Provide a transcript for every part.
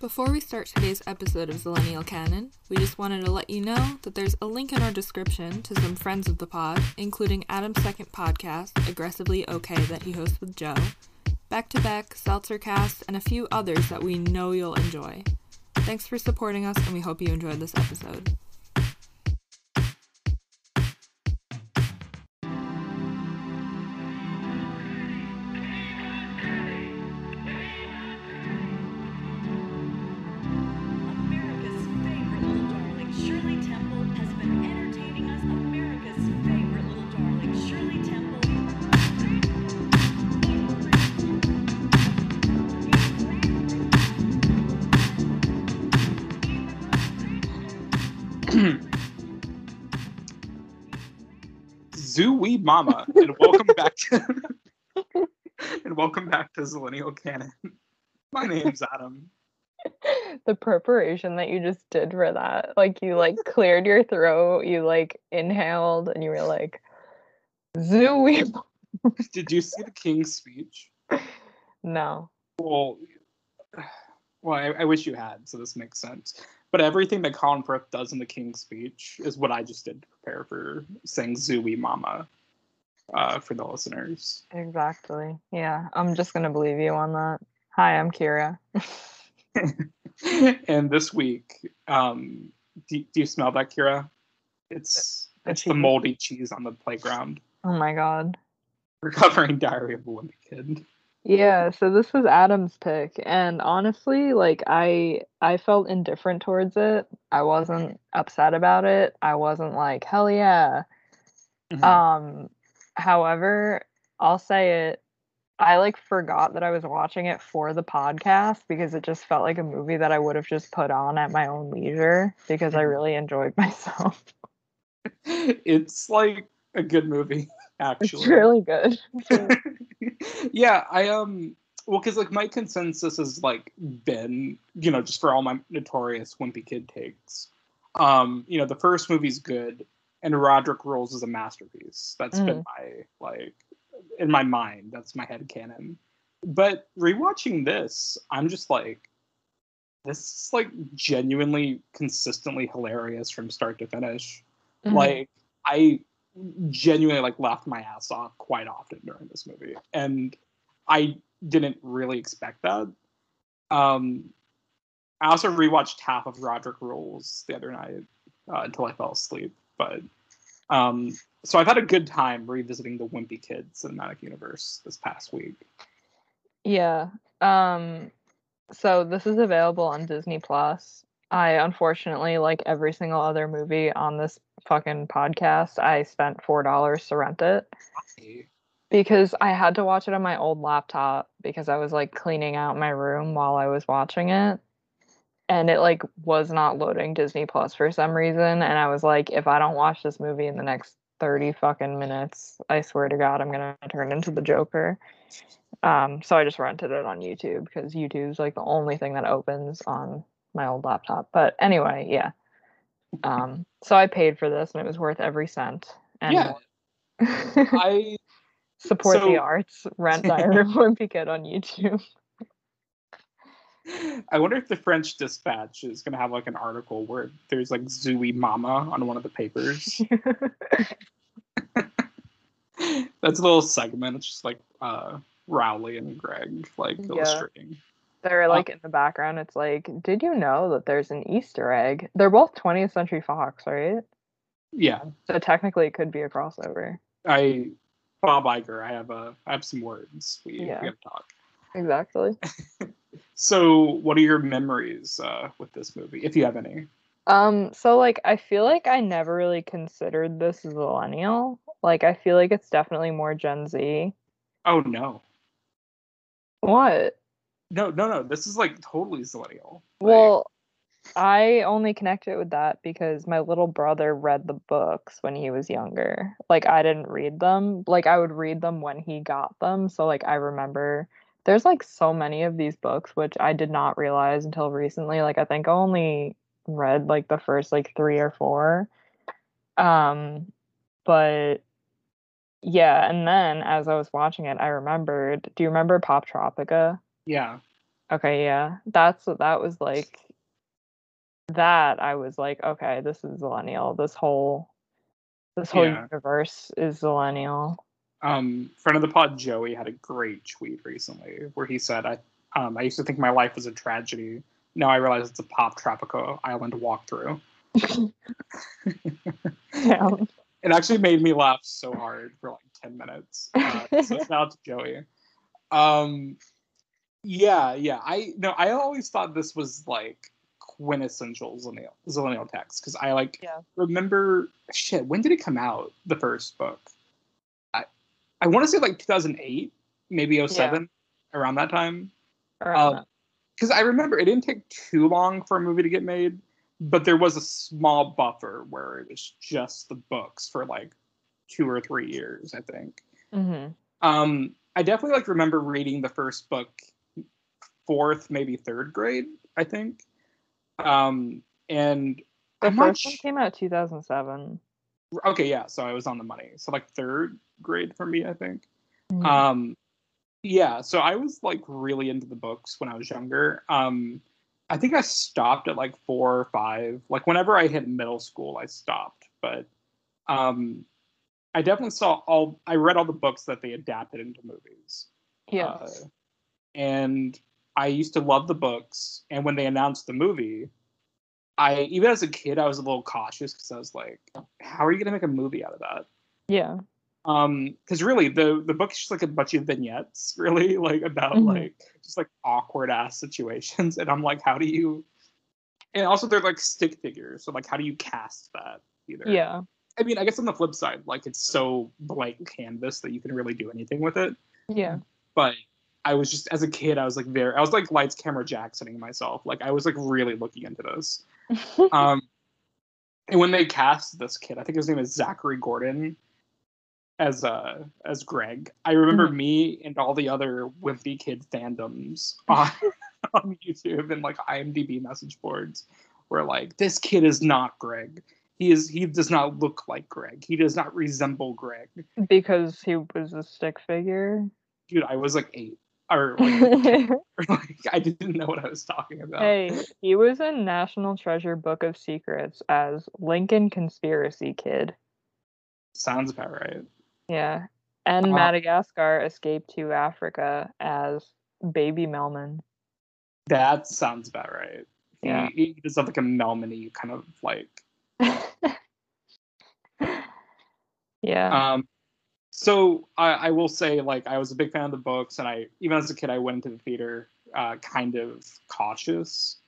Before we start today's episode of Zillennial Canon, we just wanted to let you know that there's a link in our description to some friends of the pod, including Adam's second podcast, Aggressively Okay, that he hosts with Joe, Back to Back, Seltzercast, and a few others that we know you'll enjoy. Thanks for supporting us, and we hope you enjoyed this episode. Mama, and welcome back to and welcome back to Zillennial Canon. My name's Adam. the preparation that you just did for that like you like cleared your throat you like inhaled and you were like zooey Did you see the King's speech? no Well, well, I, I wish you had, so this makes sense. But everything that Colin Firth does in the King's speech is what I just did to prepare for saying Zoo-Wee Mama uh, for the listeners. exactly yeah i'm just gonna believe you on that hi i'm Kyra and this week, um, do, do you smell that, Kyra? It's The it's the moldy cheese on the playground. oh my god Recovering Diary of a Wimpy Kid. yeah so this was adam's pick and honestly like i i felt indifferent towards it i wasn't upset about it i wasn't like hell yeah Mhm. Um, however, I'll say it. I like forgot that I was watching it for the podcast because it just felt like a movie that I would have just put on at my own leisure because I Mhm. really enjoyed myself. it's like a good movie, actually. It's really good. Yeah, I um well cuz like my consensus has like been, you know, just for all my notorious wimpy kid takes. Um, you know, the first movie's good and Roderick Rules is a masterpiece. That's been my like in my mind, that's my head canon. But rewatching this, I'm just like this is like genuinely consistently hilarious from start to finish Mhm. like i genuinely like laughed my ass off quite often during this movie and i didn't really expect that um i also rewatched half of roderick rules the other night uh, until i fell asleep but um so i've had a good time revisiting the wimpy kid cinematic universe this past week yeah. Um, so this is available on Disney Plus. I unfortunately, like every single other movie on this fucking podcast, I spent four dollars to rent it. because I had to watch it on my old laptop because I was like cleaning out my room while I was watching it. And it like was not loading Disney Plus for some reason. And I was like, if I don't watch this movie in the next 30 fucking minutes, I swear to God, I'm gonna turn into the Joker. Um, so I just rented it on YouTube because YouTube's like the only thing that opens on my old laptop. But anyway, yeah. Um, so I paid for this and it was worth every cent. And yeah i support So- the arts rent diary of wimpy kid on youtube I wonder if the French Dispatch is going to have like an article where there's like Zoo-Wee Mama on one of the papers. That's a little segment. It's just like uh, Rowley and Greg like Yeah. illustrating. they're like in the background it's like did you know that there's an easter egg they're both 20th century fox right Yeah, so technically it could be a crossover I Bob Iger. I have a I have some words. We, Yeah. we have to talk. Exactly So, what are your memories uh, with this movie, if you have any? um so like i feel like i never really considered this as millennial like i feel like it's definitely more gen z Oh no, what no, no, no. This is like totally Zillennial. Like, well I only connect it with that because my little brother read the books when he was younger. Like I didn't read them. Like I would read them when he got them. So like I remember there's like so many of these books which I did not realize until recently. Like I think I only read like the first like 3 or 4. Um but yeah, and then as I was watching it, I remembered, do you remember Poptropica? yeah, Okay, yeah. That's what that was like. That I was like, okay, this is Zillennial. This whole this whole Yeah. universe is Zillennial. Um, friend of the pod Joey had a great tweet recently where he said, "I um, I used to think my life was a tragedy. Now I realize it's a Poptropica Island walkthrough." Yeah. It actually made me laugh so hard for like ten minutes. Uh, so shout out to Joey. Um, yeah, yeah. I no, I always thought this was like quintessential Zillennial, Zillennial text because I like Yeah. remember shit. When did it come out? The first book. I want to say like 2008, maybe 07, around that time. Around Um, Because I remember it didn't take too long for a movie to get made, but there was a small buffer where it was just the books for like two or three years, I think. Mhm. Um, I definitely like remember reading the first book, fourth, maybe third grade, I think. Um, and The I'm first one came out 2007. okay, yeah, so I was on the money. So like third grade for me, I think. Mhm. Um, yeah, so I was like really into the books when I was younger. Um, I think I stopped at like four or five. Like whenever I hit middle school, I stopped. But um, I definitely saw all. I read all the books that they adapted into movies. yeah. Uh, and I used to love the books. And when they announced the movie, I even as a kid, I was a little cautious because I was like, "How are you gonna make a movie out of that?" yeah. Um because really the the book is just like a bunch of vignettes really like about Mhm. like just like awkward ass situations. And i'm like how do you and also they're like stick figures. So like how do you cast that either? Yeah. i mean i guess on the flip side like it's so blank canvas that you can really do anything with it. Yeah. but i was just as a kid i was like very i was like lights camera jacksoning myself. Like i was like really looking into this. Um, and when they cast this kid, I think his name is Zachary Gordon as uh as Greg. I remember Mhm. me and all the other wimpy kid fandoms on, on YouTube and like IMDb message boards were like, "This kid is not Greg. He is. He does not look like Greg. He does not resemble Greg." because he was a stick figure. Dude, I was like eight, or like, or, like I didn't know what I was talking about. Hey, he was in National Treasure Book of Secrets as Lincoln Conspiracy Kid. Sounds about right. Yeah. And Uh, Madagascar escaped to Africa as Baby Melman. That sounds about right. Yeah. he does have like a Melmany kind of like yeah. Um, so I, I will say, like, I was a big fan of the books, and I even as a kid, I went into the theater uh, kind of cautious.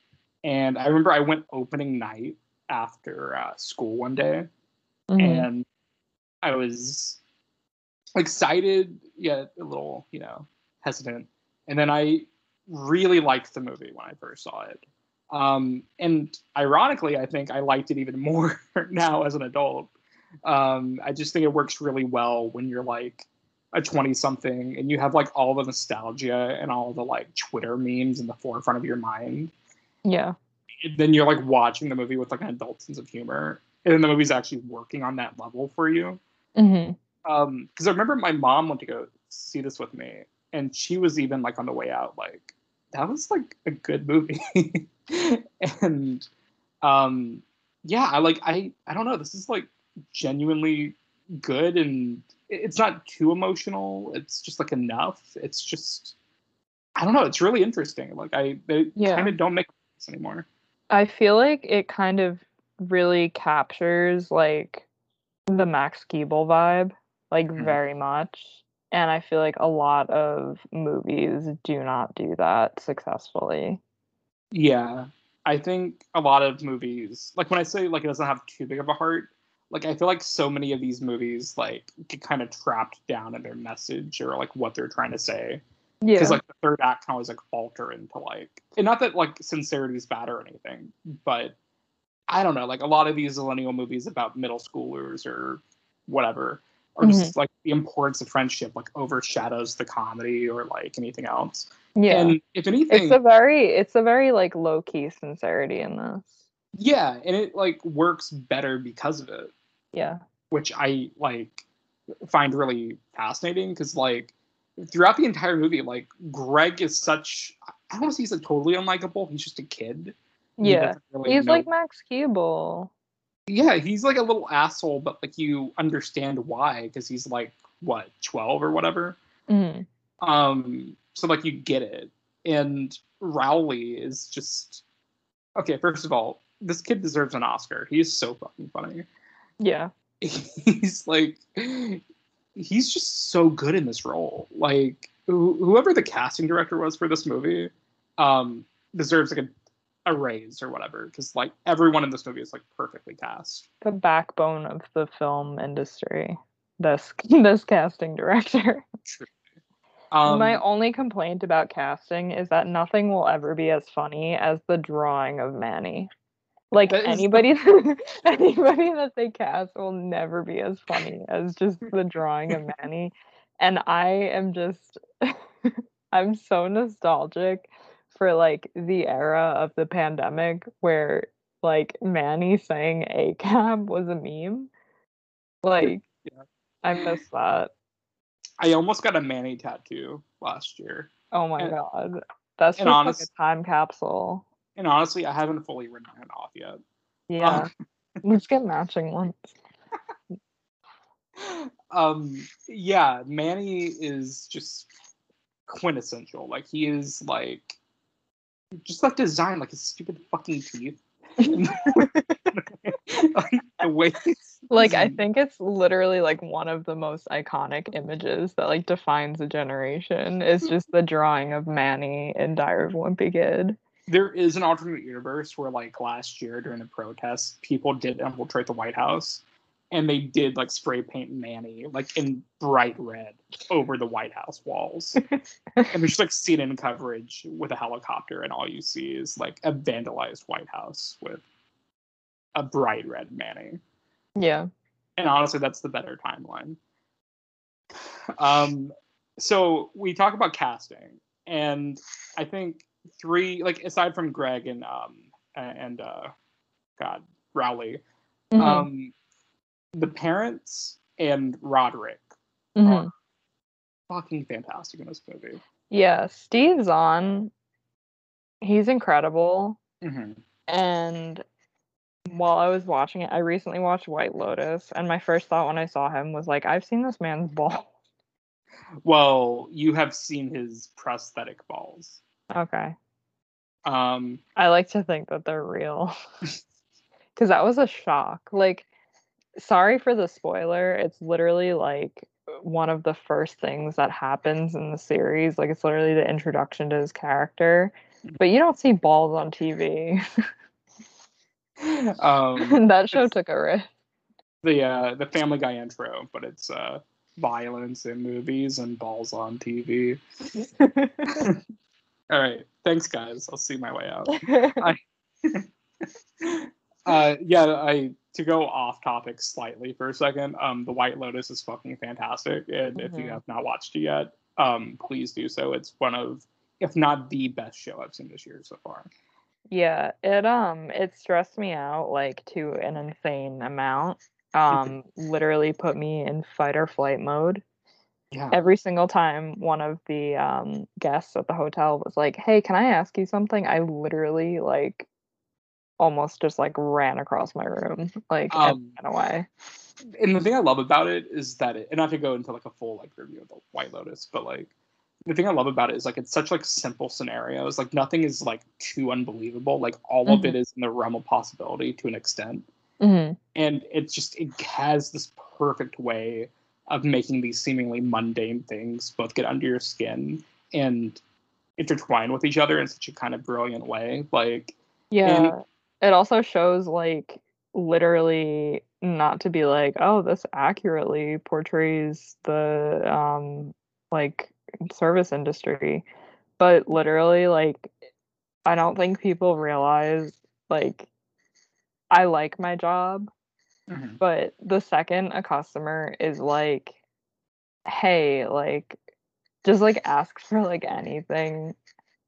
And I remember I went opening night after uh, school one day, Mhm. and I was excited yet a little, you know, hesitant. And then I really liked the movie when I first saw it. Um, and ironically, I think I liked it even more now as an adult. Um, I just think it works really well when you're like a 20 something and you have like all the nostalgia and all the like Twitter memes in the forefront of your mind. yeah. Then you're like watching the movie with like an adult sense of humor. And then the movie's actually working on that level for you hmm um because i remember my mom went to go see this with me and she was even like on the way out like that was like a good movie. And um yeah i like i i don't know this is like genuinely good and it's not too emotional it's just like enough it's just i don't know it's really interesting like i they Yeah. kind of don't make this anymore. I feel like it kind of really captures like the Max Keeble vibe, like Mhm. very much. And I feel like a lot of movies do not do that successfully. Yeah, I think a lot of movies, like when I say like it doesn't have too big of a heart, like I feel like so many of these movies like get kind of trapped down in their message or like what they're trying to say. Yeah. Because like the third act can always like falter into like, and not that like sincerity is bad or anything, but I don't know, like a lot of these millennial movies about middle schoolers or whatever, or just mm-hmm. like the importance of friendship like overshadows the comedy or like anything else. yeah. And if anything, it's a very it's a very like low key sincerity in this. Yeah, and it like works better because of it, Yeah. which I like find really fascinating because like throughout the entire movie, like Greg is such I don't want to say he's like totally unlikable. He's just a kid. Yeah. doesn't really He's know- like Max Keeble. Yeah, he's like a little asshole, but like you understand why because he's like what twelve or whatever. Mhm. Um, so like you get it. And Rowley is just okay. First of all, this kid deserves an Oscar. He is so fucking funny. Yeah. He's like, he's just so good in this role. Like wh- whoever the casting director was for this movie, um, deserves like a, a raise or whatever because like everyone in this movie is like perfectly cast. The backbone of the film industry. This this casting director. Um, My only complaint about casting is that nothing will ever be as funny as the drawing of Manny. Like That is the- anybody anybody that they cast will never be as funny as just the drawing of Manny. And I am just I'm so nostalgic for like the era of the pandemic where like Manny saying a cab was a meme. Like Yeah. I miss that. I almost got a Manny tattoo last year. Oh my And- god. That's just honest- like a time capsule. And honestly, I haven't fully written it off yet. Yeah. Let's get matching ones. um yeah manny is just quintessential like he is like just like design like his stupid fucking teeth like the way Like I think it's literally like one of the most iconic images that like defines a generation is just the drawing of Manny in Diary of a Wimpy Kid. there is an alternate universe where like last year during the protests people did infiltrate the white house and they did like spray paint manny like in bright red over the white house walls and there's like CNN coverage with a helicopter, and all you see is like a vandalized White House with a bright red Manny. Yeah. And honestly, that's the better timeline. Um, so we talk about casting, and I think three, like aside from Greg and um and uh, God Rowley, Mhm, um, the parents and Roderick mhm. are fucking fantastic in this movie. Yeah, Steve Zahn, he's incredible. hmm And while I was watching it, I recently watched White Lotus, and my first thought when I saw him was like, I've seen this man's ball. Well, you have seen his prosthetic balls. Okay. Um, I like to think that they're real. Cause that was a shock. Like, sorry for the spoiler. It's literally like one of the first things that happens in the series. Like it's literally the introduction to his character. But you don't see balls on TV. um, that show took a risk. the uh, the Family Guy intro, but it's uh, violence in movies and balls on TV. All right, thanks guys. I'll see my way out. Uh, yeah, I to go off topic slightly for a second. Um, the White Lotus is fucking fantastic, and if you Mhm. have not watched it yet, um, please do so. It's one of, if not the best show I've seen this year so far. Yeah, it um it stressed me out like to an insane amount. Um literally put me in fight or flight mode. Yeah. Every single time one of the um guests at the hotel was like, "Hey, can I ask you something?" I literally like almost just like ran across my room like and Um, ran away. and the thing I love about it is that it, and not to go into like a full like review of the White Lotus, but like the thing I love about it is like it's such like simple scenarios. Like nothing is like too unbelievable. Like all of it is in the realm of possibility to an extent, Mhm. and it's just it has this perfect way of making these seemingly mundane things both get under your skin and intertwine with each other in such a kind of brilliant way. Like Yeah. It also shows like literally not to be like, oh, this accurately portrays the um like service industry, but literally like I don't think people realize like I like my job, but the second a customer is like, hey, like just like ask for like anything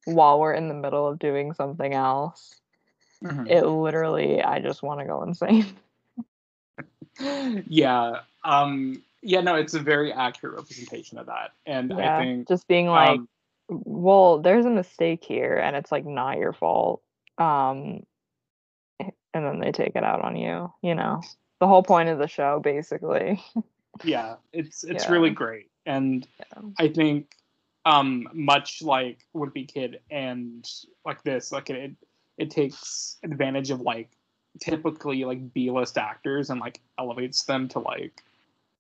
while we're in the middle of doing something else Mhm. it literally i just want to go insane yeah um yeah, no, it's a very accurate representation of that, and Yeah, I think just being like, um, well, there's a mistake here, and it's like not your fault. Um, and then they take it out on you. You know, the whole point of the show, basically. yeah, it's it's Yeah. really great, and Yeah. I think um much like Wimpy Kid and like this, like it it takes advantage of like typically like B list actors and like elevates them to like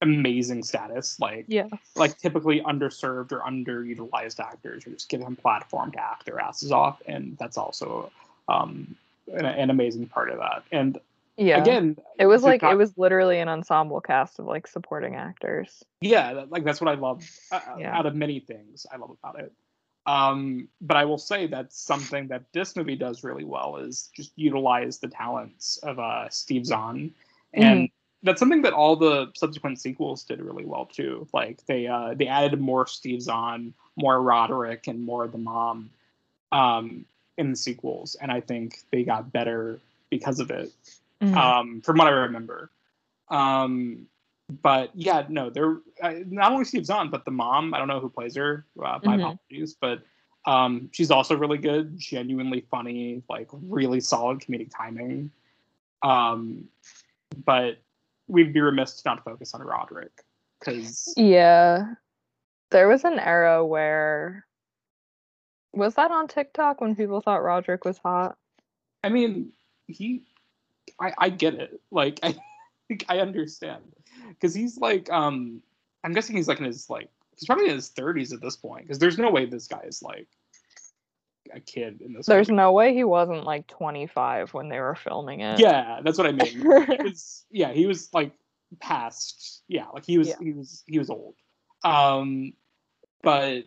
amazing status. Like Yeah. like typically underserved or underutilized actors, or just give them platform to act their asses off, and that's also um an, an amazing part of that. And Yeah. again, it was like it was literally an ensemble cast of like supporting actors. yeah like that's what i love uh, Yeah. out of many things i love about it um but i will say that's something that this movie does really well is just utilize the talents of uh steve zahn and that's something that all the subsequent sequels did really well too like they uh they added more steve zahn more roderick and more of the mom um in the sequels and i think they got better because of it Mhm. um, from what I remember. Um, but yeah, no, they're uh, not only Steve Zahn, but the mom. I don't know who plays her. Uh, my Mhm. apologies, but um, she's also really good, genuinely funny, like really solid comedic timing. Um, but we'd be remiss to not focus on Roderick because Yeah. There was an era where was that on TikTok when people thought Roderick was hot? I mean, he, I, I get it. Like, I, I understand because he's like, um, I'm guessing he's like in his like, he's probably in his 30s at this point because there's no way this guy is like a kid in this. There's movie. no way he wasn't like 25 when they were filming it. Yeah, that's what I mean. He was, yeah, he was like past. Yeah, like he was, Yeah. he was, he was old. Um, but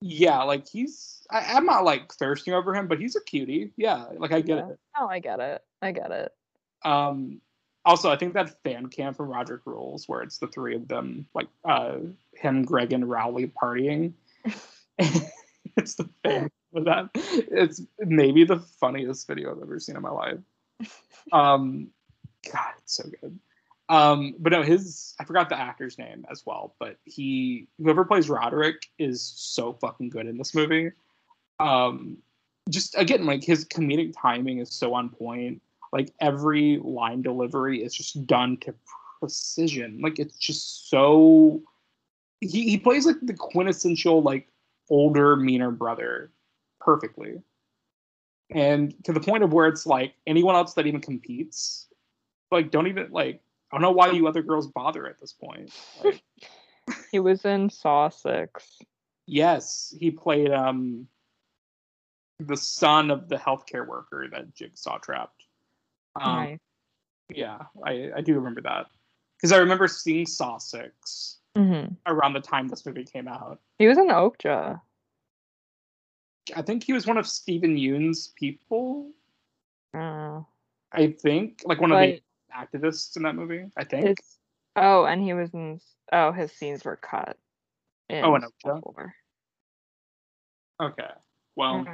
yeah, like he's. I, I'm not like thirsting over him, but he's a cutie. Yeah, like I get Yeah. it. oh, I get it. I get it. Um, also, I think that fan cam from Roderick Rules, where it's the three of them, like uh, him, Greg, and Rowley partying. it's the fan with that. It's maybe the funniest video I've ever seen in my life. Um, God, it's so good. Um, but no, his I forgot the actor's name as well, but he whoever plays Roderick is so fucking good in this movie. Um, just again, like his comedic timing is so on point like every line delivery is just done to precision. Like it's just so he, he plays like the quintessential like older meaner brother perfectly. And to the point of where it's like anyone else that even competes like don't even like i don't know why you other girls bother at this point. Like, He was in Saw 6. yes he played um the son of the healthcare worker that jigsaw trapped um, Nice. Yeah, I, I do remember that because I remember seeing Saw Six Mhm. around the time this movie came out. He was in Okja. I think he was one of Steven Yeun's people. Uh, I think like one of the activists in that movie. I think. it's oh, and he was in. Oh, his scenes were cut. In Oh, in Saw Okja? 4. Okay. Well,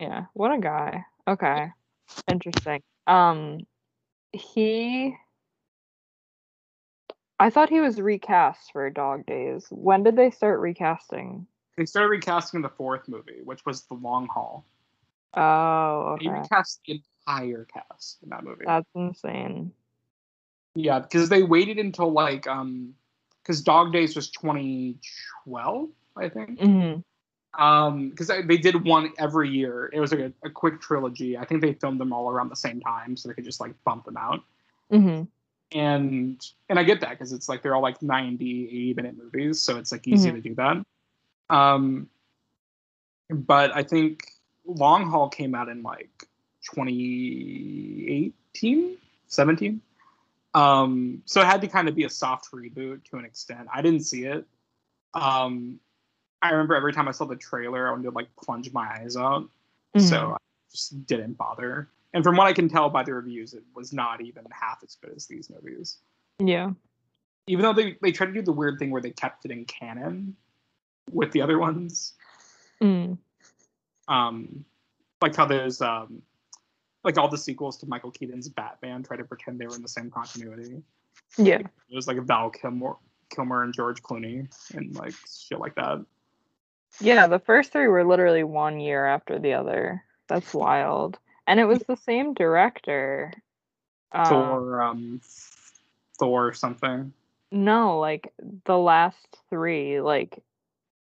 Yeah, what a guy. Okay. Interesting. Um he I thought he was recast for Dog Days. When did they start recasting? they started recasting in the fourth movie, which was The Long Haul. Oh, They okay. recast the entire cast in that movie. That's insane. yeah, because they waited until like um, because Dog Days was 2012, I think. Hmm um because they did one every year. It was like a, a quick trilogy. I think they filmed them all around the same time so they could just like bump them out. Hmm and and i get that because it's like they're all like 90 80 minute movies so it's like easy Mhm. to do that. Um but i think long haul came out in like 2018 17 um so it had to kind of be a soft reboot to an extent. I didn't see it. Um i remember every time i saw the trailer i wanted to like plunge my eyes out so I just didn't bother. And from what I can tell by the reviews, it was not even half as good as these movies. yeah. Even though they, they tried to do the weird thing where they kept it in canon with the other ones. Mm. Um, like how there's um, like all the sequels to Michael Keaton's Batman try to pretend they were in the same continuity. Yeah. It was like Val Kilmer Kilmer and George Clooney and like shit like that. Yeah, the first three were literally one year after the other. That's wild. And it was the same director. Um, Thor, um, Thor something. No, like the last three, like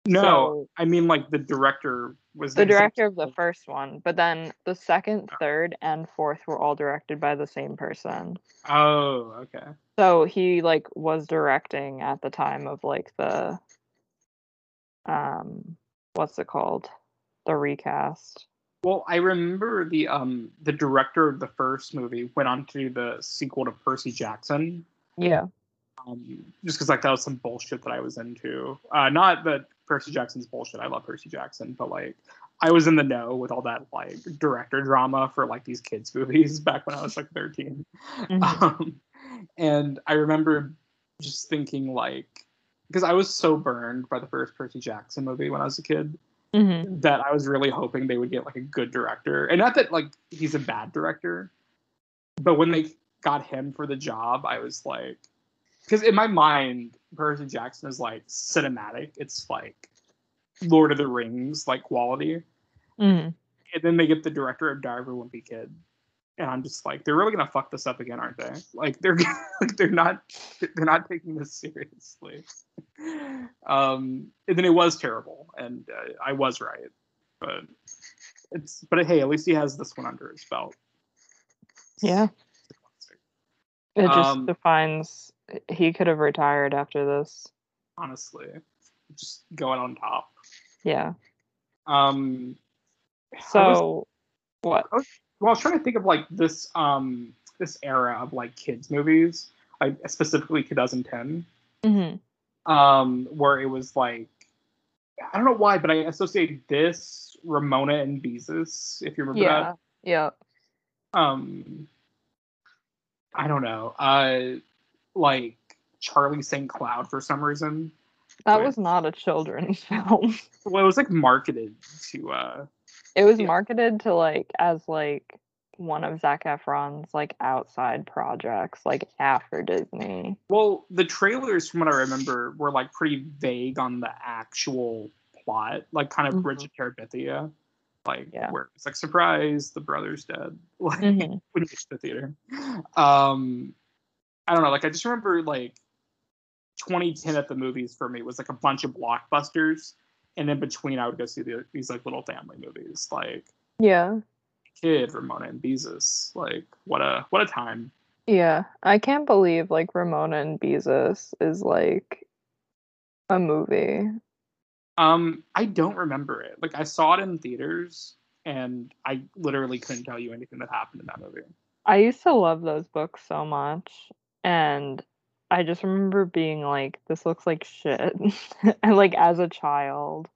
No, So- I mean like the director was the director of the first one, but then the second, third, and fourth were all directed by the same person. Oh, okay. So he like was directing at the time of like the um what's it called? The recast. Well, I remember the um the director of the first movie went on to do the sequel to Percy Jackson. Yeah. Um, just because like that was some bullshit that I was into. Uh, not that Percy Jackson's bullshit. I love Percy Jackson, but like I was in the know with all that like director drama for like these kids movies back when I was like 13. Mhm. Um, and I remember just thinking like because I was so burned by the first Percy Jackson movie when I was a kid Mhm. that I was really hoping they would get like a good director. And not that like he's a bad director, but when they got him for the job, I was like, because in my mind, Percy Jackson is like cinematic. It's like Lord of the Rings like quality. Mhm. And then they get the director of Diary of a Wimpy Kid. And I'm just like, they're really gonna fuck this up again, aren't they? Like they're like they're not they're not taking this seriously. Um, and then it was terrible, and uh, I was right, but it's but hey, at least he has this one under his belt. Yeah. It just Um, defines he could have retired after this. honestly, just going on top. Yeah. Um, I was- So what? Well, I was trying to think of like this um this era of like kids movies, like specifically 2010, hmm um, where it was like I don't know why, but I associate this Ramona and Beezus, if you remember Yeah. Yeah. Um, I don't know, uh, like Charlie St. Cloud for some reason. That Right. was not a children's film. Well, it was like marketed to uh It was Yeah. marketed to like as like one of Zac Efron's like outside projects, like after Disney. Well, the trailers, from what I remember, were like pretty vague on the actual plot, like kind of Mhm. Bridge to Terabithia, like Yeah. where it's like surprise, the brother's dead, like Mhm. when you get to the theater. Um, I don't know, like I just remember like 2010 at the movies for me was like a bunch of blockbusters, and in between I would go see the, these like little family movies, like Yeah. Kid, Ramona and Beezus, like what a what a time. Yeah. I can't believe like Ramona and Beezus is like a movie. Um, I don't remember it. Like I saw it in theaters, and I literally couldn't tell you anything that happened in that movie. I used to love those books so much and I just remember being like this looks like shit. and like as a child.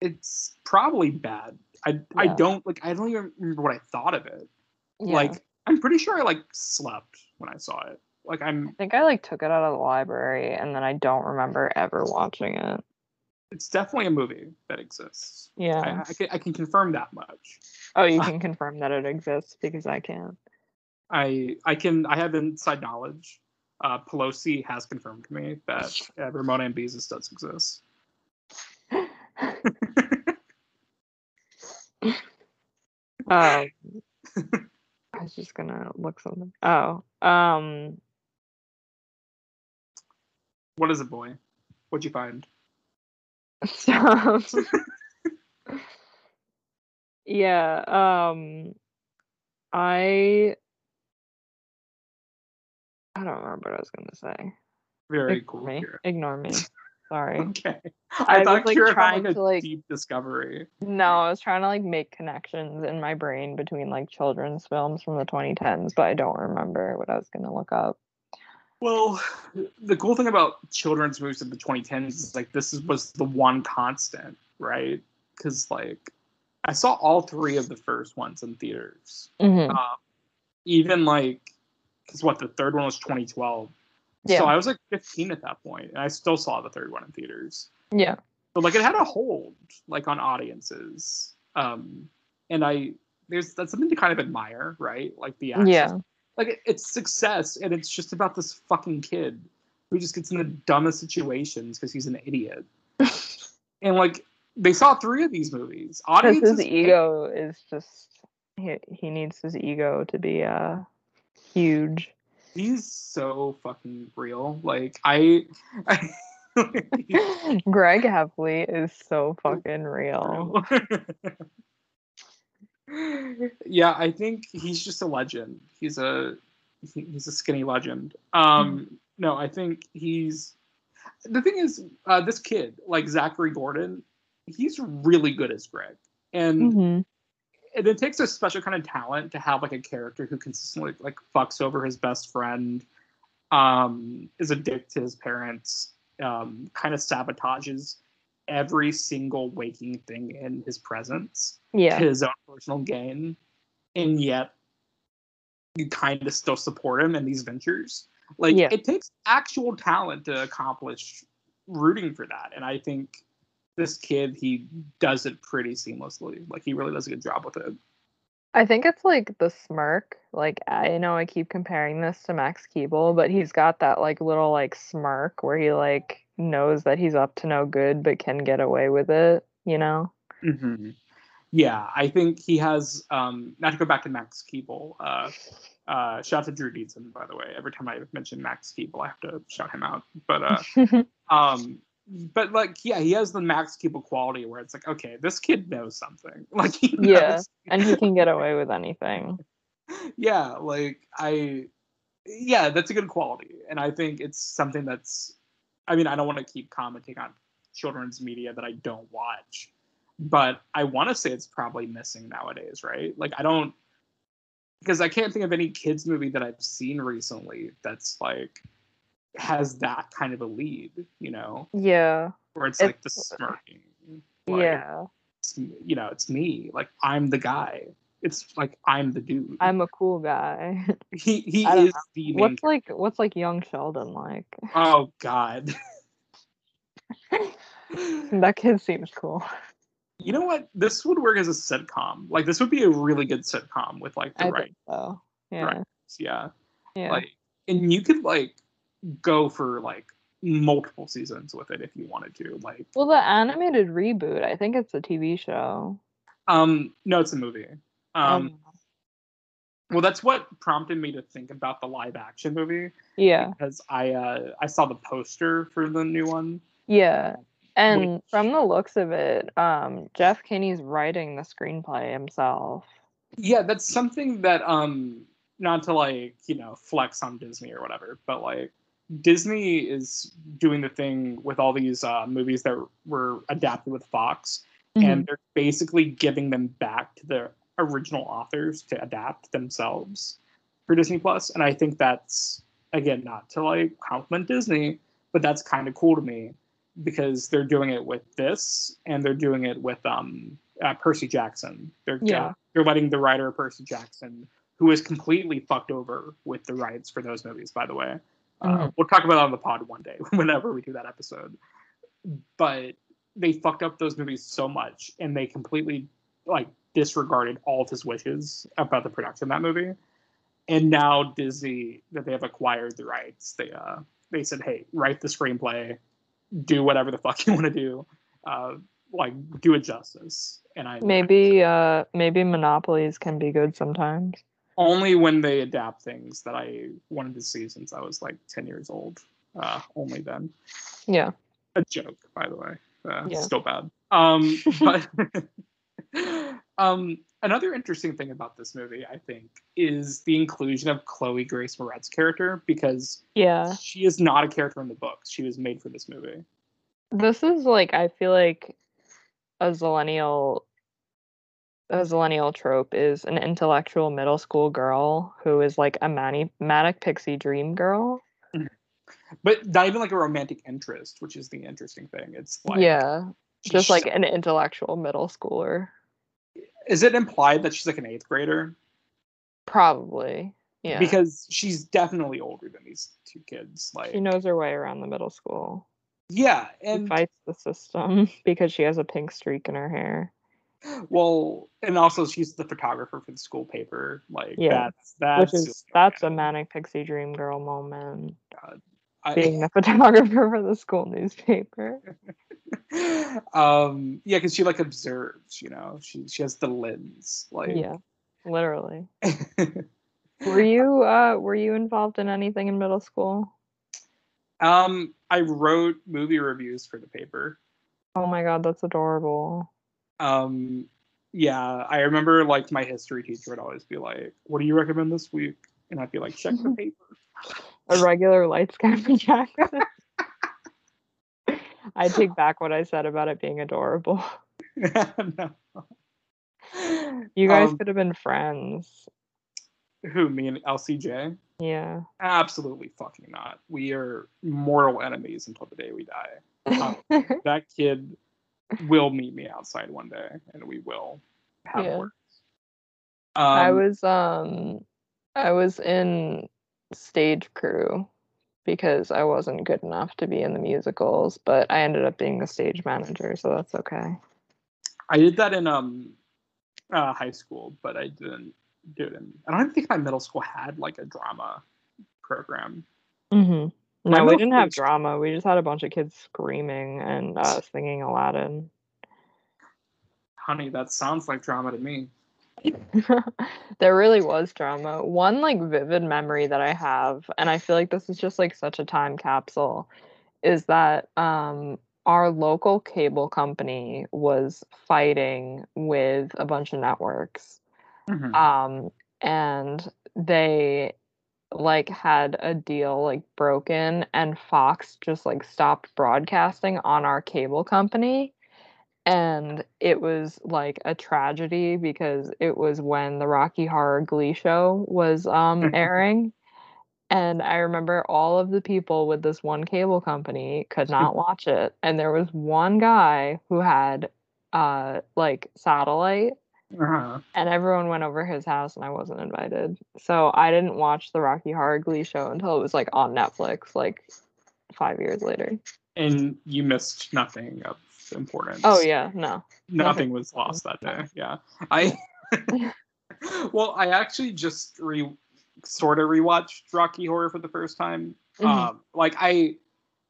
It's probably bad. I I don't like. I don't even remember what I thought of it. Yeah. Like I'm pretty sure I like slept when I saw it. Like I'm. I think I like took it out of the library and then I don't remember ever watching it. It's definitely a movie that exists. Yeah. I, I can I can confirm that much. Oh, you can confirm that it exists because I can. I I can I have inside knowledge. Uh, Pelosi has confirmed to me that uh, Ramona and Beezus does exist. Um, I was just gonna look something. Oh, um, What is it, boy? What'd you find? so, yeah, um, I, I don't remember what I was gonna say. Very Ignore cool. me. Ignore me. Sorry. Okay. I I, was, thought like, you were trying a to, like- deep discovery. No, I was trying to like make connections in my brain between like children's films from the 2010s, but I don't remember what I was gonna look up. Well, the cool thing about children's movies of the 2010s is like this is, was the one constant, right? Because like I saw all three of the first ones in theaters. Mhm. Um, even like, because what the third one was 2012. Yeah. So I was like 15 at that point, and I still saw the third one in theaters. Yeah. but like it had a hold like on audiences um and i there's that's something to kind of admire right like the access. Yeah. like it, it's success and it's just about this fucking kid who just gets in the dumbest situations because he's an idiot. and like they saw three of these movies. Audiences his ego is just he, he needs his ego to be uh huge. He's so fucking real. Like I, I Greg Heffley is so fucking real. yeah, I think he's just a legend. He's a he's a skinny legend. Um, no, I think he's the thing is uh, this kid like Zachary Gordon. He's really good as Greg, and hmm and it takes a special kind of talent to have like a character who consistently like fucks over his best friend, um, is a dick to his parents, um, kind of sabotages every single waking thing in his presence Yeah. to his own personal gain, and yet you kind of still support him in these ventures. Like Yeah. it takes actual talent to accomplish rooting for that, and I think this kid he does it pretty seamlessly. Like he really does a good job with it. I think it's like the smirk. Like I know I keep comparing this to Max Keeble, but he's got that like little like smirk where he like knows that he's up to no good but can get away with it, you know? Mm-hmm. Yeah, I think he has. Um, not to go back to Max Keeble. Uh, uh, shout out to Drew Deason, by the way. Every time I mention Max Keeble, I have to shout him out. But uh, um, but like, yeah, he has the Max Keeble quality where it's like, okay, this kid knows something. Like, he Yeah. and he can get away with anything. yeah, like I, yeah, that's a good quality, and I think it's something that's. I mean, I don't want to keep commenting on children's media that I don't watch, but I want to say it's probably missing nowadays, right? Like, I don't because I can't think of any kids movie that I've seen recently that's like has that kind of a lead, you know, Yeah. where it's like the smirking. Like, yeah. you know, it's me. Like I'm the guy. It's like I'm the dude. I'm a cool guy. he he is the main. what's like what's like young Sheldon like? Oh God. That kid seems cool. you know what? This would work as a sitcom. Like this would be a really good sitcom with like the I right, think so. Yeah. right. Yeah. Yeah. Like, and you could like go for like multiple seasons with it if you wanted to. Like, well, the animated reboot, I think it's a TV show. um, no, it's a movie. Um, Um, well, that's what prompted me to think about the live action movie yeah. because I uh I saw the poster for the new one. Yeah. And Which- from the looks of it, um, Jeff Kinney's writing the screenplay himself. Yeah, that's something that um not to like, you know, flex on Disney or whatever, but like Disney is doing the thing with all these uh movies that were adapted with Fox Mm-hmm. and they're basically giving them back to the original authors to adapt themselves for Disney Plus. And I think that's again not to like compliment Disney, but that's kind of cool to me because they're doing it with this and they're doing it with um uh, Percy Jackson. They're Yeah. they're letting the writer of Percy Jackson, who is completely fucked over with the rights for those movies, by the way. Uh, we'll talk about it on the pod one day whenever we do that episode. But they fucked up those movies so much, and they completely like disregarded all of his wishes about the production of that movie. And now Disney, that they have acquired the rights, they uh they said, hey, write the screenplay, do whatever the fuck you want to do, uh, like do it justice. And I Maybe uh maybe monopolies can be good sometimes. Only when they adapt things that I wanted to see since I was like ten years old. Uh, only then. Yeah. A joke, by the way. Uh, Yeah. Still bad. Um, but um, another interesting thing about this movie, I think, is the inclusion of Chloe Grace Moretz's character because Yeah. she is not a character in the books. She was made for this movie. This is like I feel like a zillennial a zillennial trope is an intellectual middle school girl who is like a mani- manic pixie dream girl. Mm-hmm. But not even like a romantic interest, which is the interesting thing. It's like yeah. Just like an intellectual middle schooler. is it implied that she's like an eighth grader? Probably. Yeah. Because she's definitely older than these two kids. Like she knows her way around the middle school. Yeah, She and fights the system because she has a pink streak in her hair. Well, and also she's the photographer for the school paper. Like Yeah, that's that's which is that's a manic pixie dream girl moment. I, being the photographer for the school newspaper. um, yeah, because she like observes. You know, she she has the lens. Like, Yeah, literally. Were you uh were you involved in anything in middle school? um, I wrote movie reviews for the paper. Oh my god, that's adorable. Um, yeah, I remember like my history teacher would always be like, "What do you recommend this week?" And I'd be like, "Check the paper." A regular lights camera jacket. I take back what I said about it being adorable. no. You guys Um, could have been friends. Who me and LCJ? Yeah. Absolutely fucking not. We are mortal enemies until the day we die. Um, that kid will meet me outside one day, and we will have Yeah. words. Um, I was um I was in stage crew because I wasn't good enough to be in the musicals, but I ended up being the stage manager, so that's okay. I did that in um uh, high school, but I didn't do it in. I don't even think my middle school had like a drama program. Mm-hmm. My No, we didn't have drama. We just had a bunch of kids screaming and uh, singing Aladdin. Honey, that sounds like drama to me. there really was drama. One like vivid memory that I have, and I feel like this is just like such a time capsule, is that um our local cable company was fighting with a bunch of networks. Mhm. Um and they like had a deal like broken and Fox just like stopped broadcasting on our cable company and it was like a tragedy because it was when the Rocky Horror Glee show was um airing and I remember all of the people with this one cable company could not watch it and there was one guy who had uh like satellite Uh-huh. and everyone went over his house and I wasn't invited. So I didn't watch the Rocky Horror Glee show until it was like on Netflix like 5 years later. And you missed nothing of importance. Oh yeah, no. nothing was lost that day. Yeah, I. well, I actually just re sort of rewatched Rocky Horror for the first time. Mhm. Um, like I,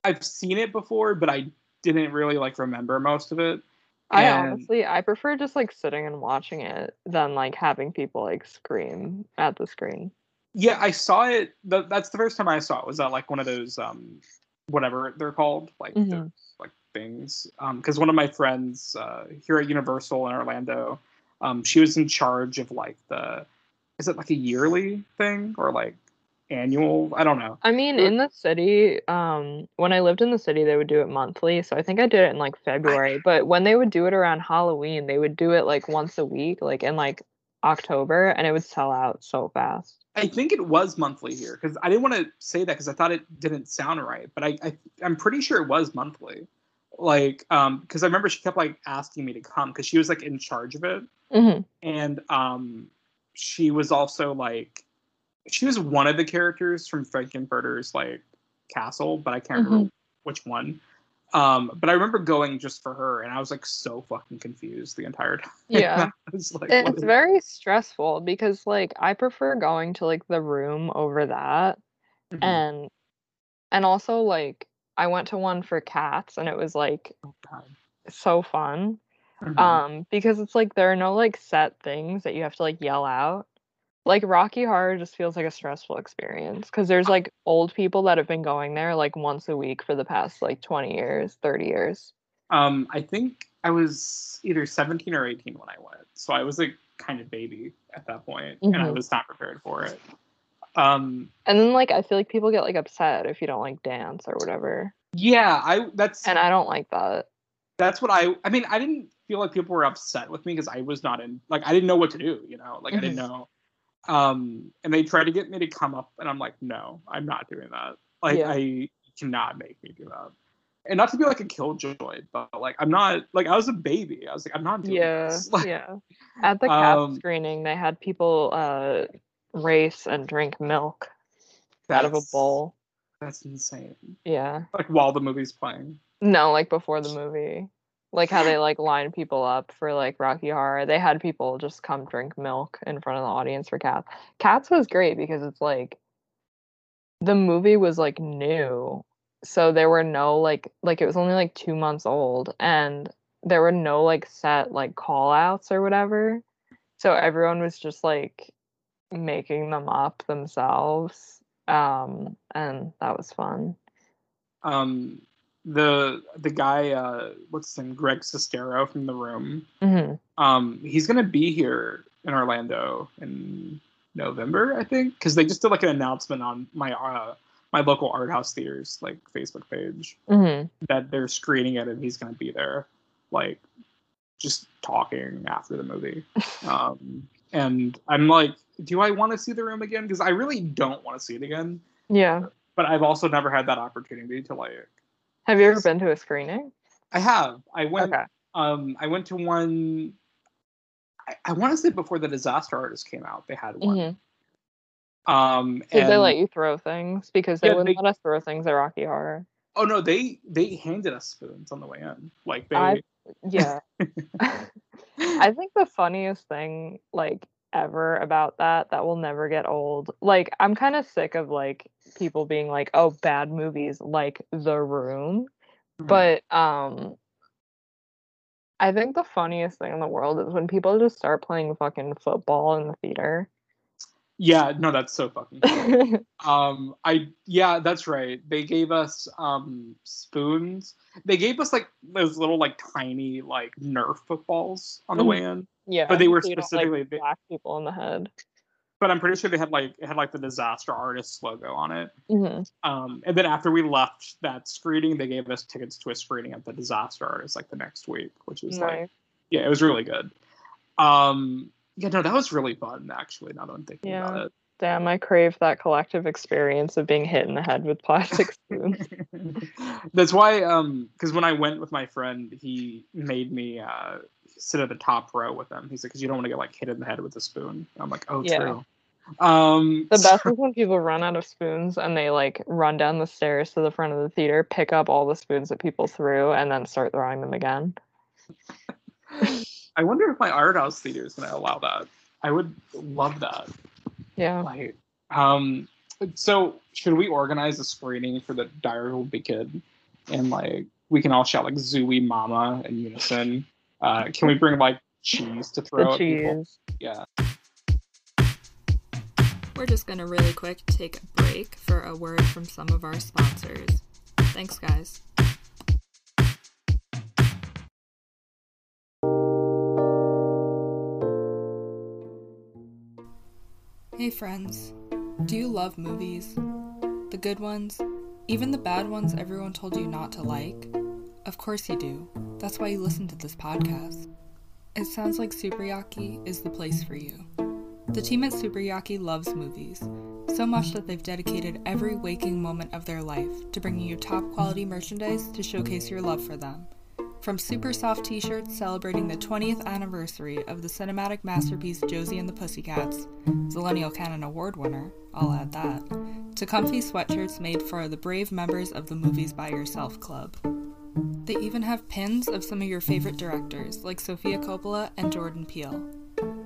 I've seen it before, but I didn't really like remember most of it. I and- honestly I prefer just like sitting and watching it than like having people like scream at the screen. Yeah, I saw it. th- that's the first time I saw it. Was at like one of those um, whatever they're called, like Mhm. those like things. Um, because one of my friends uh, here at Universal in Orlando, um, she was in charge of like the, is it like a yearly thing or like annual? I don't know. I mean, in the city, um, when I lived in the city, they would do it monthly. So I think I did it in like February. But when they would do it around Halloween, they would do it like once a week, like in like October, and it would sell out so fast. I think it was monthly here because I didn't want to say that because I thought it didn't sound right, but I, I I'm pretty sure it was monthly. Like, um, because I remember she kept like asking me to come because she was like in charge of it. hmm and um she was also like she was one of the characters from Frank-N-Furter's like castle but i can't remember which one um but i remember going just for her and i was like so fucking confused the entire time Yeah. Like, It's very stressful because like I prefer going to like the room over that. Mhm. And and also like I went to one for cats and it was like Oh, so fun. Mhm. Um because it's like there are no like set things that you have to like yell out. Like Rocky Horror just feels like a stressful experience because there's like old people that have been going there like once a week for the past like 20 years, 30 years. um i think i was either 17 or 18 when i went so i was like kind of baby at that point and i Mhm. was not prepared for it um And then like I feel like people get like upset if you don't like dance or whatever. yeah i that's And I don't like that. that's what I I mean I didn't feel like people were upset with me because I was not in like I didn't know what to do you know like I didn't know um and they tried to get me to come up and I'm like no I'm not doing that like Yeah. I cannot make me do that and not to be like a killjoy but like I'm not like I was a baby I was like I'm not doing Yeah, this Like, yeah. At the cap Um, screening, they had people uh race and drink milk out of a bowl. that's insane Yeah. like while the movie's playing No, like before the movie. Like how they like line people up for like Rocky Horror. They had people just come drink milk in front of the audience for Cats. Cats was great because it's like the movie was like new so there were no like like it was only like two months old and there were no like set like call outs or whatever. So everyone was just like making them up themselves. Um and that was fun. Um, the the guy, uh, what's his name, Greg Sestero from the room. hmm Um, he's gonna be here in Orlando in November, I think, because they just did like an announcement on my uh my local art house theaters like Facebook page hmm that they're screening it and he's gonna be there, like just talking after the movie. Um, and I'm like, do I want to see the room again? Because I really don't want to see it again. Yeah. But I've also never had that opportunity to like. Have you ever been to a screening? I have. I went. Okay. Um, I went to one. I, I want to say before the Disaster Artist came out, they had one. hmm Um, Did they let you throw things? Because they Yeah, wouldn't they- let us throw things at Rocky Horror. Oh no, they they handed us spoons on the way in. Like they. I- Yeah. I think the funniest thing like ever about that that will never get old. Like I'm kind of sick of like people being like, "Oh, bad movies like The Room." Mhm. But um I think the funniest thing in the world is when people just start playing fucking football in the theater. Yeah, no, that's so fucking. Funny. Um, I yeah, that's right. They gave us um spoons. They gave us like those little like tiny like Nerf footballs on the Mhm. way in. yeah. But they were so specifically- like, whack people in the head. But I'm pretty sure they had like it had like the disaster artist logo on it. hmm Um, and then after we left that screening, they gave us tickets to a screening at the disaster artist like the next week, which was like yeah, it was really good. Um, yeah, no, that was really fun actually. Now that I'm thinking Yeah. about it. Damn, I crave that collective experience of being hit in the head with plastic spoons. That's why, um, because when I went with my friend, he made me uh sit at the top row with him. He's like, because you don't want to get like hit in the head with a spoon. I'm like, oh, Yeah. true. Um, The so- best is when people run out of spoons and they like run down the stairs to the front of the theater, pick up all the spoons that people threw, and then start throwing them again. I wonder if my art house theater is going to allow that. I would love that. Yeah. Like, um, so should we organize a screening for the Diary of a Wimpy Kid, and like we can all shout like "Zoo-Wee Mama" in unison. Uh, can we bring like cheese to throw The at people? cheese. Yeah. We're just gonna really quick take a break for a word from some of our sponsors. Thanks, guys. Hey, friends. Do you love movies? The good ones? Even the bad ones everyone told you not to like? Of course you do. That's why you listen to this podcast. It sounds like Superyaki is the place for you. The team at Superyaki loves movies, so much that they've dedicated every waking moment of their life to bringing you top quality merchandise to showcase your love for them. From super soft t shirts celebrating the 20th anniversary of the cinematic masterpiece Josie and the Pussycats, Zillennial Canon Award winner, I'll add that, to comfy sweatshirts made for the brave members of the Movies by Yourself Club. They even have pins of some of your favorite directors, like Sofia Coppola and Jordan Peele.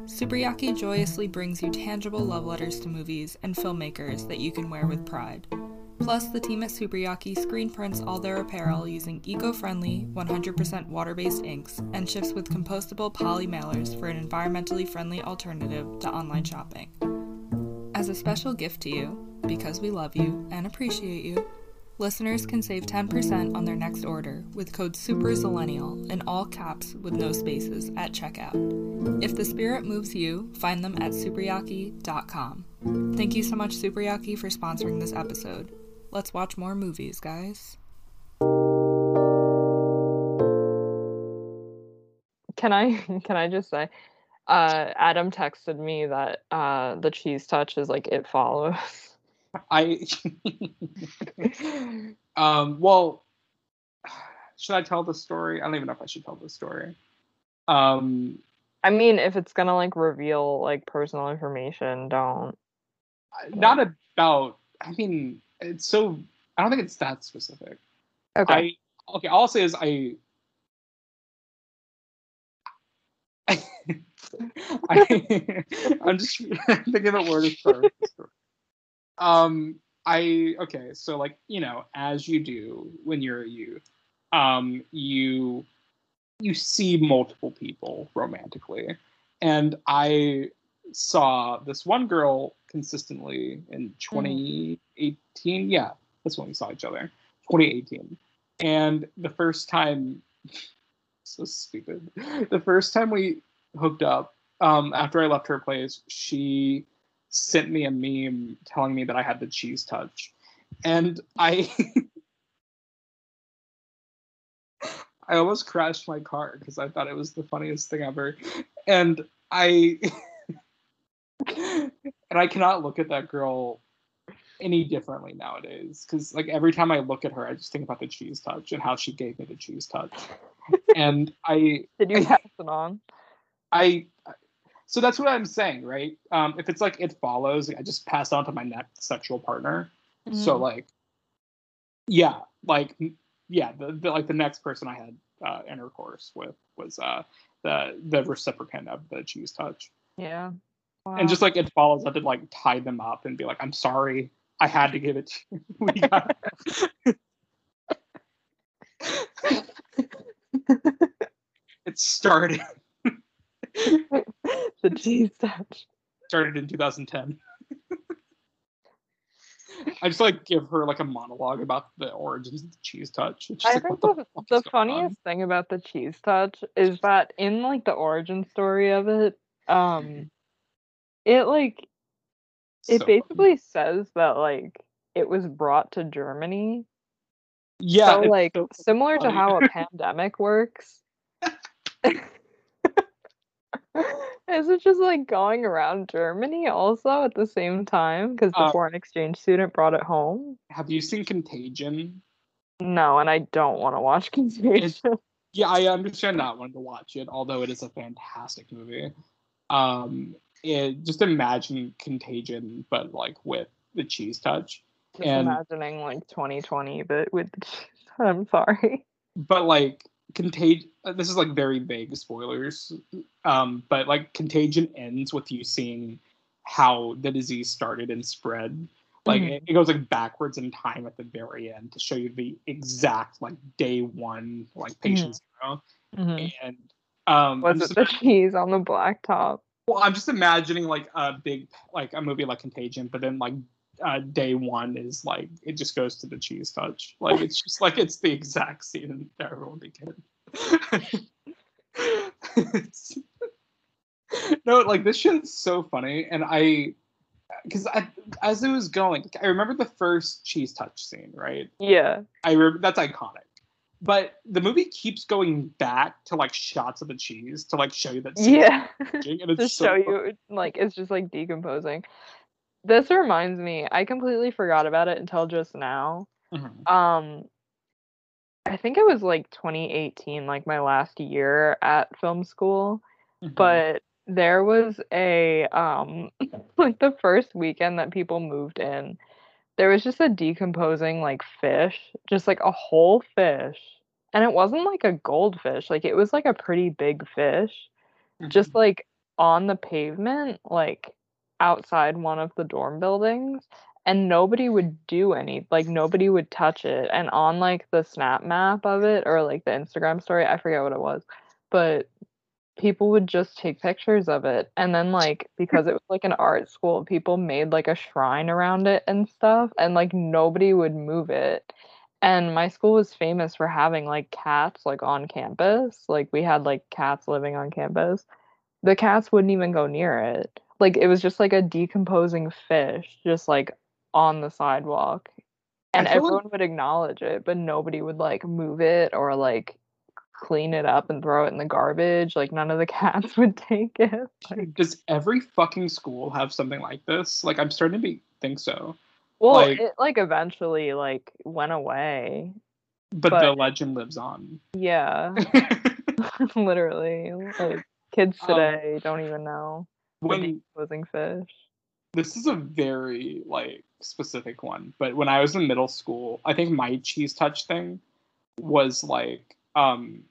Superyaki joyously brings you tangible love letters to movies and filmmakers that you can wear with pride. Plus, the team at Superyaki screen prints all their apparel using eco friendly, 100% water based inks and ships with compostable poly mailers for an environmentally friendly alternative to online shopping. As a special gift to you, because we love you and appreciate you, listeners can save 10% on their next order with code SUPERZillennial in all caps with no spaces at checkout. If the spirit moves you, find them at superyaki.com. Thank you so much, Superyaki, for sponsoring this episode. Let's watch more movies, guys. Can I can I just say, uh, Adam texted me that uh, the cheese touch is like it follows. I. um. Well, should I tell the story? I don't even know if I should tell the story. Um. I mean, if it's gonna like reveal like personal information, don't. Not about. I mean, it's so. I don't think it's that specific. Okay. I okay. All I'll say is I. I I'm just thinking of where to start. with the story. Um, I okay, so like you know, as you do when you're a youth, um, you you see multiple people romantically, and I saw this one girl consistently in 2018. Yeah, that's when we saw each other, 2018, and the first time, so stupid. The first time we hooked up, um, after I left her place, she sent me a meme telling me that I had the cheese touch. And I I almost crashed my car because I thought it was the funniest thing ever. And I and I cannot look at that girl any differently nowadays because like every time I look at her, I just think about the cheese touch and how she gave me the cheese touch. and I Did you pass it on? I so that's what I'm saying, right? Um, if it's like it follows, I just pass on to my next sexual partner. So Mhm. like, yeah, like yeah, the, the like the next person I had uh, intercourse with was uh the the reciprocant of the cheese touch, yeah. And just like it follows, had to like tie them up and be like, I'm sorry, I had to give it to you. We got- it started the cheese touch. started in 2010. I just like give her like a monologue about the origins of the cheese touch. I like, think the, the on? funniest thing about the cheese touch is that in like the origin story of it, um, it like it So basically says that like it was brought to Germany. yeah, so like so similar to how a pandemic works. Is it just like going around Germany also at the same time because the Uh, foreign exchange student brought it home? Have you seen Contagion? No, and I don't want to watch Contagion. Yeah, I understand not wanting to watch it, although it is a fantastic movie. Um, it, just imagine Contagion, but like with the cheese touch. Just and- imagining like 2020, but with the cheese. I'm sorry. but like contagion this is like very vague spoilers um but like contagion ends with you seeing how the disease started and spread like Mhm. it, it goes like backwards in time at the very end to show you the exact like day one like patient zero Mhm. and um Was it the cheese on the blacktop? Well, I'm just imagining like a big, like a movie like Contagion, but then like uh, day one is like it just goes to the cheese touch. Like it's just like it's the exact scene that everyone began. It's- no, like this shit is so funny, and I, because I, as it was going, I remember the first cheese touch scene, right? Yeah. I remember that's iconic. But the movie keeps going back to like shots of the cheese to like show you that Yeah. and it's to so show you like it's just like decomposing. This reminds me, I completely forgot about it until just now. Mhm. Um I think it was like 2018, like my last year at film school, Mhm. but there was a um like the first weekend that people moved in, there was just a decomposing like fish, just like a whole fish. And it wasn't like a goldfish, like it was like a pretty big fish just mm-hmm. like on the pavement, like outside one of the dorm buildings, and nobody would do any, like nobody would touch it. And on like the snap map of it or like the Instagram story, I forget what it was, but people would just take pictures of it. And then like because it was like an art school, people made like a shrine around it and stuff, and like nobody would move it. And my school was famous for having like cats like on campus. Like we had like cats living on campus the cats wouldn't even go near it. Like it was just like a decomposing fish just like on the sidewalk. And feel like- everyone would acknowledge it, but nobody would like move it or like clean it up and throw it in the garbage. Like none of the cats would take it. Like, Does every fucking school have something like this? Like, I'm starting to be, think so. well, Like- it like eventually like went away. But, But- the legend lives on. Yeah, literally. Like kids Um, today don't even know when decomposing fish. this is a very like specific one, but when I was in middle school, I think my cheese touch thing was like, um,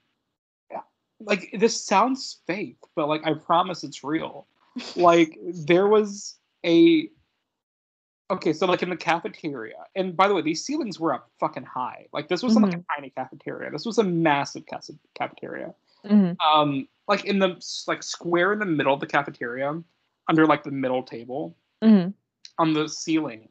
like this sounds fake, but like I promise it's real. like there was a okay, so like in the cafeteria, and by the way, these ceilings were up fucking high. Like this wasn't like a tiny cafeteria. This was a massive cas- cafeteria. Mhm. Um, like in the like square in the middle of the cafeteria, under like the middle table, Mhm. on the ceiling,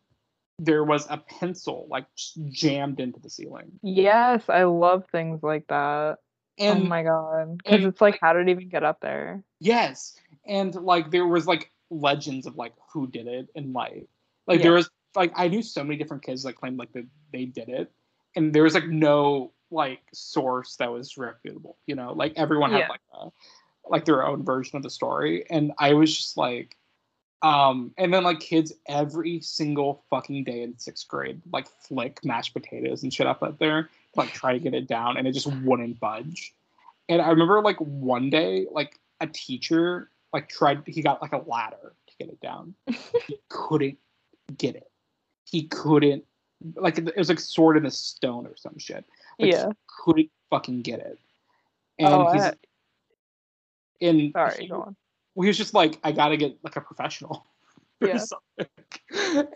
there was a pencil like jammed into the ceiling. Yes, I love things like that. Oh and oh my god. Because it's like, how did it even get up there? Yes, and like there was like legends of like who did it, and like like Yeah. there was like I knew so many different kids that claimed like that they did it, and there was like no like source that was reputable. You know, like everyone had Yeah. like a, like their own version of the story, and I was just like, um, and then like kids every single fucking day in sixth grade like flick mashed potatoes and shit up up there, to, like try to get it down, and it just wouldn't budge. And I remember like one day, like a teacher like tried he got like a ladder to get it down. he couldn't get it. He couldn't like it was like sword in a stone or some shit. Like, yeah. he couldn't fucking get it. And Oh, he's I- and Sorry, he, go on. He was just like, I gotta get like a professional. Yeah.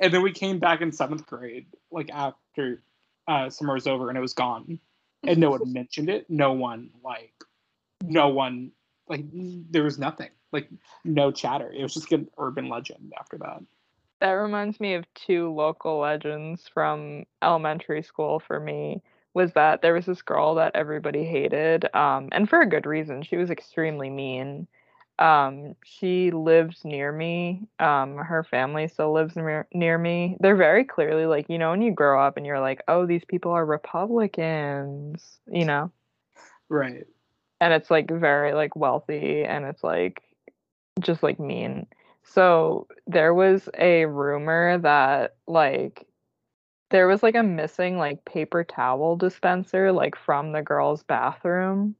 and then we came back in seventh grade, like after uh, summer was over, and it was gone, and no one mentioned it. No one like, no one like, there was nothing. Like no chatter. It was just an urban legend after that. That reminds me of two local legends from elementary school for me. Was that there was this girl that everybody hated, um, and for a good reason. She was extremely mean. Um, she lives near me. Um, her family still lives near, near me. They're very clearly like, you know, when you grow up and you're like, oh, these people are Republicans, you know? Right. and it's like very like wealthy and it's like just like mean so there was a rumor that like there was like a missing like paper towel dispenser like from the girls bathroom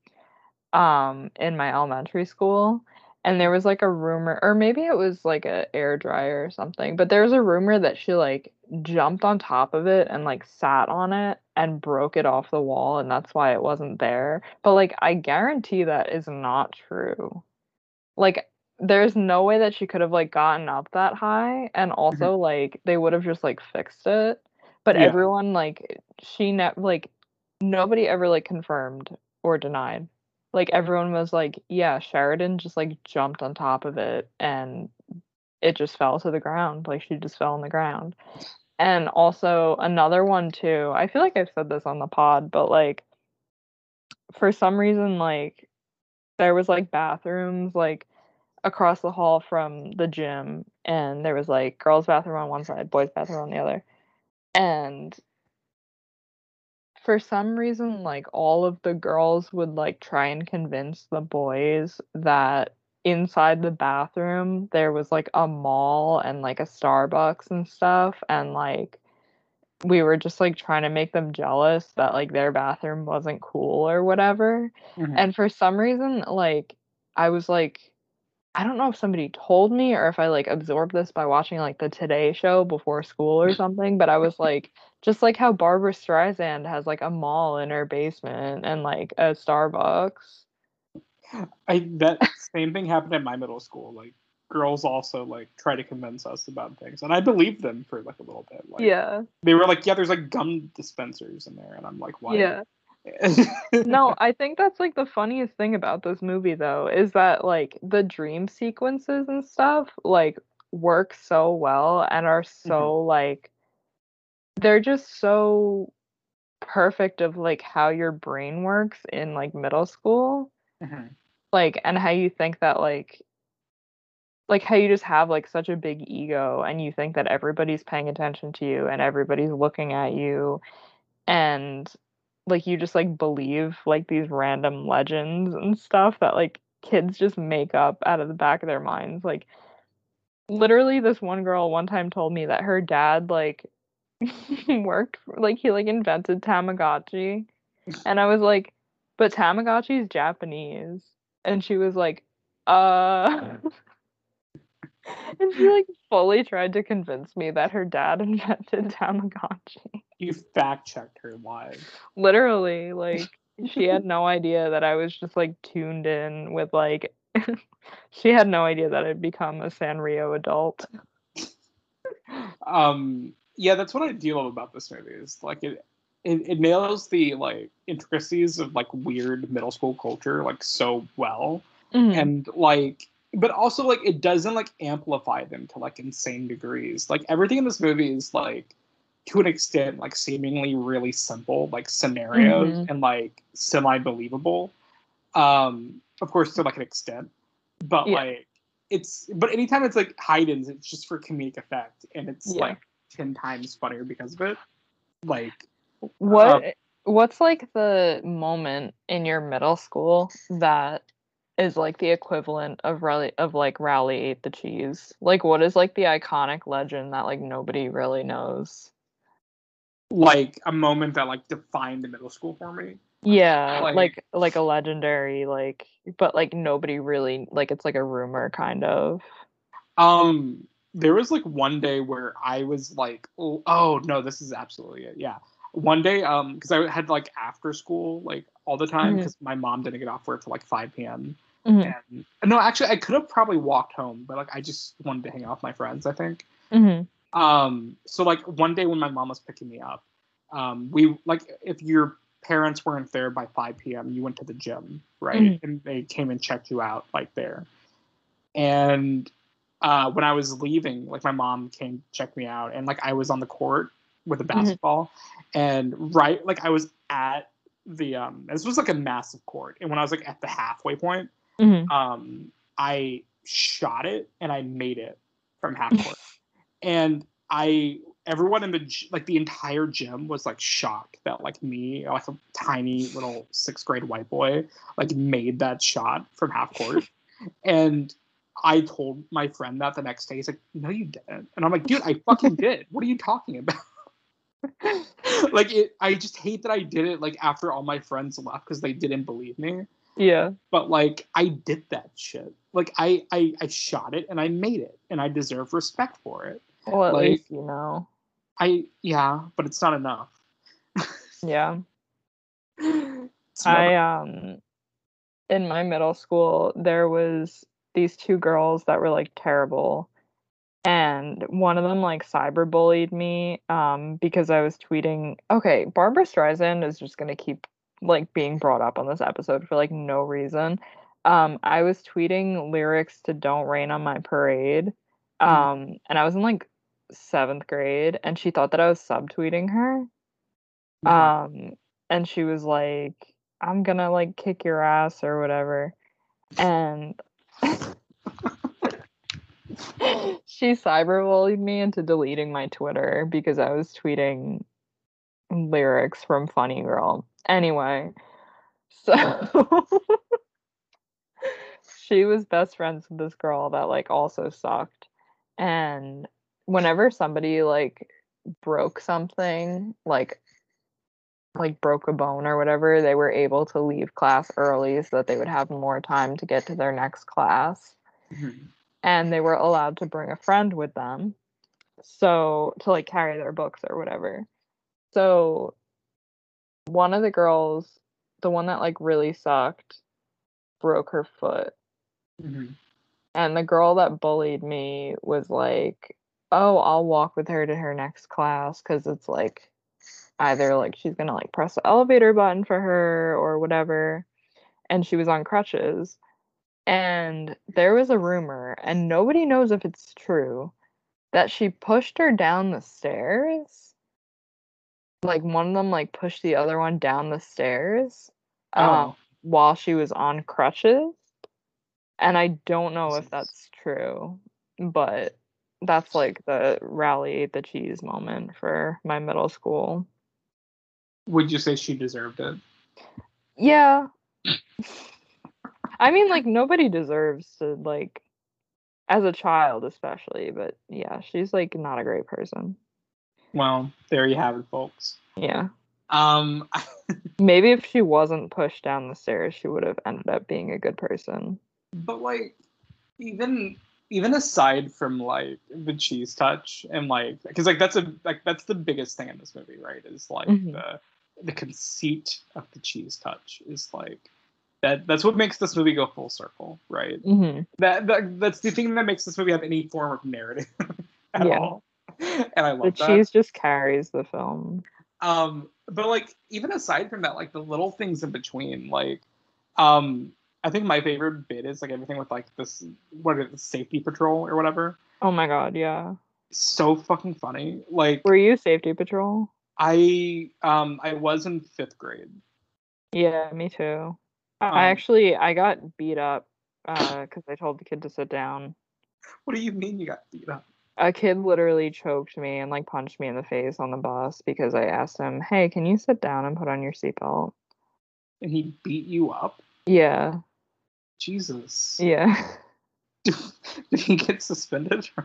um in my elementary school and there was like a rumor or maybe it was like a air dryer or something but there was a rumor that she like jumped on top of it and like sat on it and broke it off the wall and that's why it wasn't there but like i guarantee that is not true. Like there's no way that she could have like gotten up that high and mm-hmm. also like they would have just like fixed it but Yeah. everyone like she ne- like nobody ever like confirmed or denied like everyone was like yeah sheridan just like jumped on top of it and it just fell to the ground like she just fell on the ground. And also another one too i feel like i've said this on the pod but like for some reason like there was like bathrooms like across the hall from the gym and there was like girls bathroom on one side boys bathroom on the other. And for some reason like all of the girls would like try and convince the boys that inside the bathroom there was like a mall and like a Starbucks and stuff and like we were just like trying to make them jealous that like their bathroom wasn't cool or whatever Mhm. and for some reason like i was like i don't know if somebody told me or if i like absorbed this by watching like the today show before school or something but i was like just like how barbra streisand has like a mall in her basement and like a starbucks I that same thing happened at my middle school. Like girls also like try to convince us about things, and I believed them for like a little bit. Like, yeah They were like, "Yeah, there's like gum dispensers in there," and I'm like, "Why?" yeah no i think that's like the funniest thing about this movie though is that like the dream sequences and stuff like work so well and are mm-hmm. so like they're just so perfect of like how your brain works in like middle school. Mhm. like and how you think that like like how you just have like such a big ego and you think that everybody's paying attention to you and everybody's looking at you. And like you just like believe like these random legends and stuff that like kids just make up out of the back of their minds. Like literally this one girl one time told me that her dad like worked for, like he like invented tamagotchi. And i was like but tamagotchi is japanese. And she was like uh. And she like fully tried to convince me that her dad invented tamagotchi. You fact checked her live. literally like she had no idea that i was just like tuned in with like she had no idea that i'd become a sanrio adult. Um, yeah, that's what I do love about this movie. Is like it, it, it nails the like intricacies of like weird middle school culture like so well, Mhm. and like, but also like it doesn't like amplify them to like insane degrees. Like everything in this movie is like to an extent like seemingly really simple like scenarios Mhm. and like semi believable. Um, of course to like an extent, but Yeah. like it's but anytime it's like Haydn's, it's just for comedic effect, and it's Yeah. like ten times funnier because of it. Like, What Um, what's like the moment in your middle school that is like the equivalent of Rowley of like Rowley ate the cheese? Like what is like the iconic legend that like nobody really knows? like a moment that like defined the middle school for me. Yeah, Like- like like a legendary like but like nobody really like it's like a rumor kind of. Um, there was like one day where I was like, oh, oh no, this is absolutely it. Yeah, one day, um, because I had like after school like all the time because my mom didn't get off work till like five p.m. Mhm, And no, actually, I could have probably walked home, but like I just wanted to hang out with my friends. I think. mhm, Um, so like one day when my mom was picking me up, um, we like if your parents weren't there by 5 p.m., you went to the gym, right? Mhm. And they came and checked you out like there. And uh, when I was leaving, like my mom came check me out, and like I was on the court with a basketball, and right like I was at the um this was like a massive court, and when I was like at the halfway point, mhm. um, I shot it and I made it from half court. and I, everyone in the like the entire gym was like shocked that like me, like a tiny little sixth grade white boy, like made that shot from half court. and I told my friend that the next day. He's like, "No, you didn't." And I'm like, "Dude, I fucking did. What are you talking about?" like it, I just hate that I did it like after all my friends left because they didn't believe me Yeah. but like I did that shit. Like I, I I shot it and I made it and I deserve respect for it. Well, at Like- least you know. I yeah, but it's not enough. Yeah. I um in my middle school there was these two girls that were like terrible and one of them like cyberbullied me um because I was tweeting okay Barbra Streisand is just going to keep like being brought up on this episode for like no reason um I was tweeting lyrics to Don't Rain on My Parade um and I was in like 7th grade and she thought that I was subtweeting her Mhm. um and she was like i'm gonna like kick your ass or whatever and she cyberbullied me into deleting my twitter because i was tweeting lyrics from funny girl. Anyway so she was best friends with this girl that like also sucked. And whenever somebody like broke something like like broke a bone or whatever, they were able to leave class early so that they would have more time to get to their next class. Mhm. And they were allowed to bring a friend with them. So to like carry their books or whatever. So one of the girls, the one that like really sucked, broke her foot. Mhm. And the girl that bullied me was like, "Oh, I'll walk with her to her next class cuz it's like either like she's going to like press the elevator button for her or whatever." And she was on crutches. And there was a rumor and nobody knows if it's true that she pushed her down the stairs. Like one of them like pushed the other one down the stairs Oh. um, while she was on crutches. And I don't know if that's true, but that's like the Rowley the cheese moment for my middle school. Would you say she deserved it? Yeah. I mean, like, nobody deserves to, like, as a child, especially, but yeah, she's, like, not a great person. Well, there you have it, folks. Yeah. Um, Maybe if she wasn't pushed down the stairs, she would have ended up being a good person. but like, even even aside from like the cheese touch and like, because like that's a like that's the biggest thing in this movie, right? Is like Mhm. the the conceit of the cheese touch is like that. That's what makes this movie go full circle, right? hmm that, that that's the thing that makes this movie have any form of narrative at Yeah. all. and I love The that. cheese just carries the film. Um, but like even aside from that, like the little things in between, like um, I think my favorite bit is like everything with like this what is it, safety patrol or whatever. Oh my god, yeah. So fucking funny. Like Were you safety patrol? I um I was in fifth grade. Yeah, me too. I Um, I actually I got beat up because I told the kid to sit down. What do you mean you got beat up? A kid literally choked me and like punched me in the face on the bus because I asked him, "Hey, can you sit down and put on your seatbelt?" And he beat you up? Yeah, Jesus. yeah, Did he get suspended?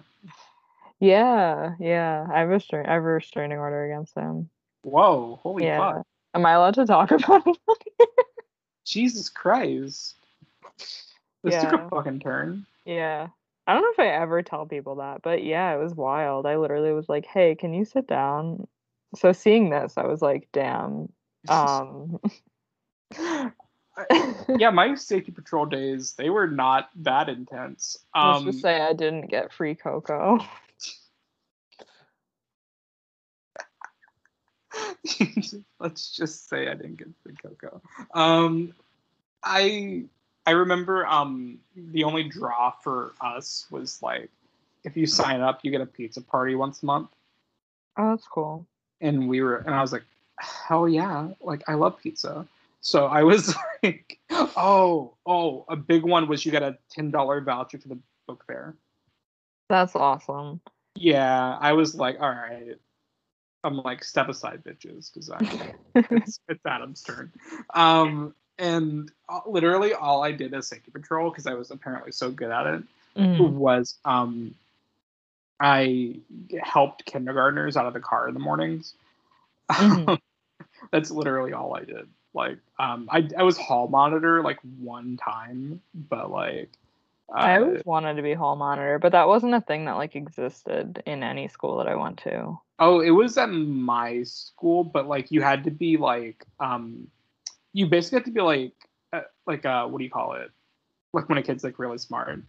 yeah, yeah. I have a stra- I have a restraining order against him. Whoa, holy yeah. fuck. Am I allowed to talk about it? Jesus Christ. This took a fucking turn. yeah. I don't know if I ever tell people that, but yeah, it was wild. I literally was like, "Hey, can you sit down?" So seeing this, I was like, "Damn." Um yeah, my safety patrol days, they were not that intense. Let's Um just say I didn't get free cocoa. let's just say I didn't get the cocoa. Um I I remember um the only draw for us was like if you sign up you get a pizza party once a month. Oh, that's cool. and we were and I was like, hell yeah, like I love pizza. So I was like, oh, oh, a big one was you got a ten dollar voucher for the book fair. That's awesome. Yeah, I was like, all right. I'm like, step aside, bitches, because it's, it's Adam's turn. Um, and uh, literally all I did as safety patrol, because I was apparently so good at it, Mhm. was um, I helped kindergartners out of the car in the mornings. Mhm. That's literally all I did. Like, um, I I was hall monitor like one time, but like, uh, I always wanted to be hall monitor, but that wasn't a thing that like existed in any school that I went to. Oh, it was at my school, but like you had to be like, um, you basically had to be like, uh, like uh, what do you call it? Like when a kid's like really smart,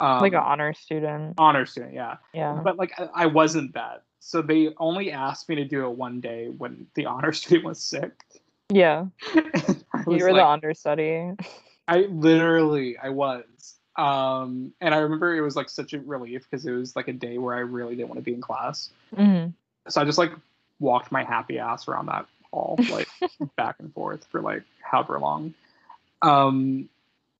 um, like an honor student. honor student, yeah. Yeah. but like I, I wasn't that so they only asked me to do it one day when the honor student was sick Yeah. You were the like- understudy. i literally i was um and i remember it was like such a relief because it was like a day where i really didn't want to be in class hmm so i just like walked my happy ass around that hall like back and forth for like however long. Um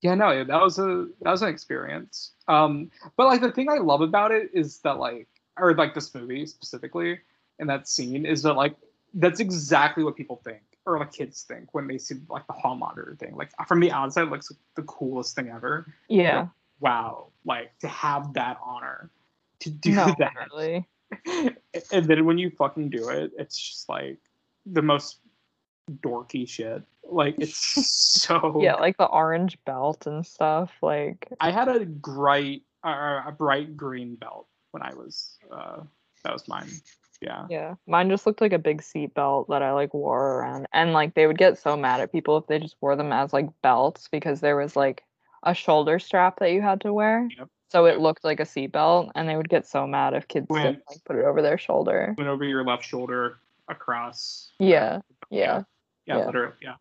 yeah no that was a that was an experience. Um but like the thing i love about it is that like or like this movie specifically and that scene is that like that's exactly what people think or like kids think when they see like the hall monitor thing. Like from the outside it looks like the coolest thing ever. Yeah. wow. Like to have that honor to do no, that. really. and then when you fucking do it, it's just like the most dorky shit. Like it's so. Yeah, like the orange belt and stuff. Like I had a bright, uh, a bright green belt when I was. Uh, that was mine. Yeah. Yeah, mine just looked like a big seat belt that I like wore around, and like they would get so mad at people if they just wore them as like belts because there was like a shoulder strap that you had to wear, Yep. So it looked like a seatbelt, and they would get so mad if kids When- didn't like put it over their shoulder. Went over your left shoulder across. Yeah, yeah, Yeah, Yeah. literally. Yeah.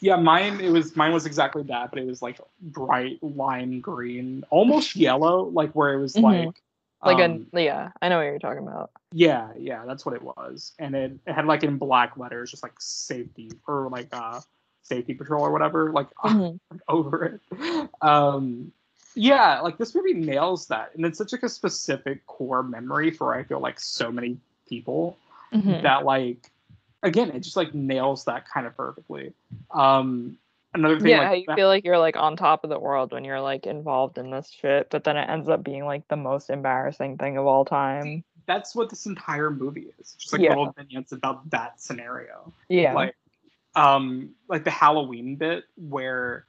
Yeah, mine it was mine was exactly that, but it was like bright lime green, almost yellow, like where it was Mhm. like like um, a yeah. I know what you're talking about. Yeah, yeah, that's what it was. And it, it had like in black letters, just like safety or like uh safety patrol or whatever, like Mhm. over it. Um yeah, like this movie nails that. And it's such like a specific core memory for I feel like so many people Mhm. that like again, it just like nails that kind of perfectly. Um another thing Yeah, like you that- feel like you're like on top of the world when you're like involved in this shit, but then it ends up being like the most embarrassing thing of all time. that's what this entire movie is. Just like Yeah. little vignettes about that scenario. Yeah. like um like the halloween bit where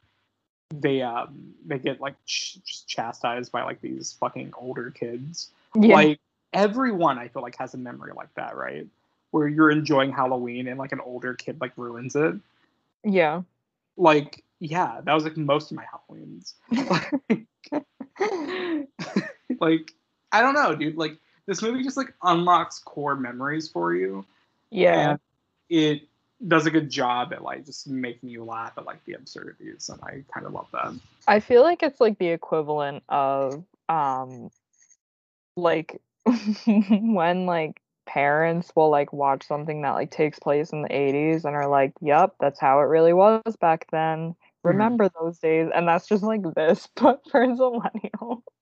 they um they get like ch- chastised by like these fucking older kids yeah. like everyone i feel like has a memory like that right where you're enjoying halloween and like an older kid like ruins it yeah. like yeah that was like most of my halloweens like, like i don't know dude like this movie just like unlocks core memories for you, Yeah. and it does a good job at like just making you laugh at like the absurdities, and I kind of love that. I feel like it's like the equivalent of um like when like parents will like watch something that like takes place in the 80s and are like, "Yep, that's how it really was back then. Remember those days." And that's just like this but for a millennial.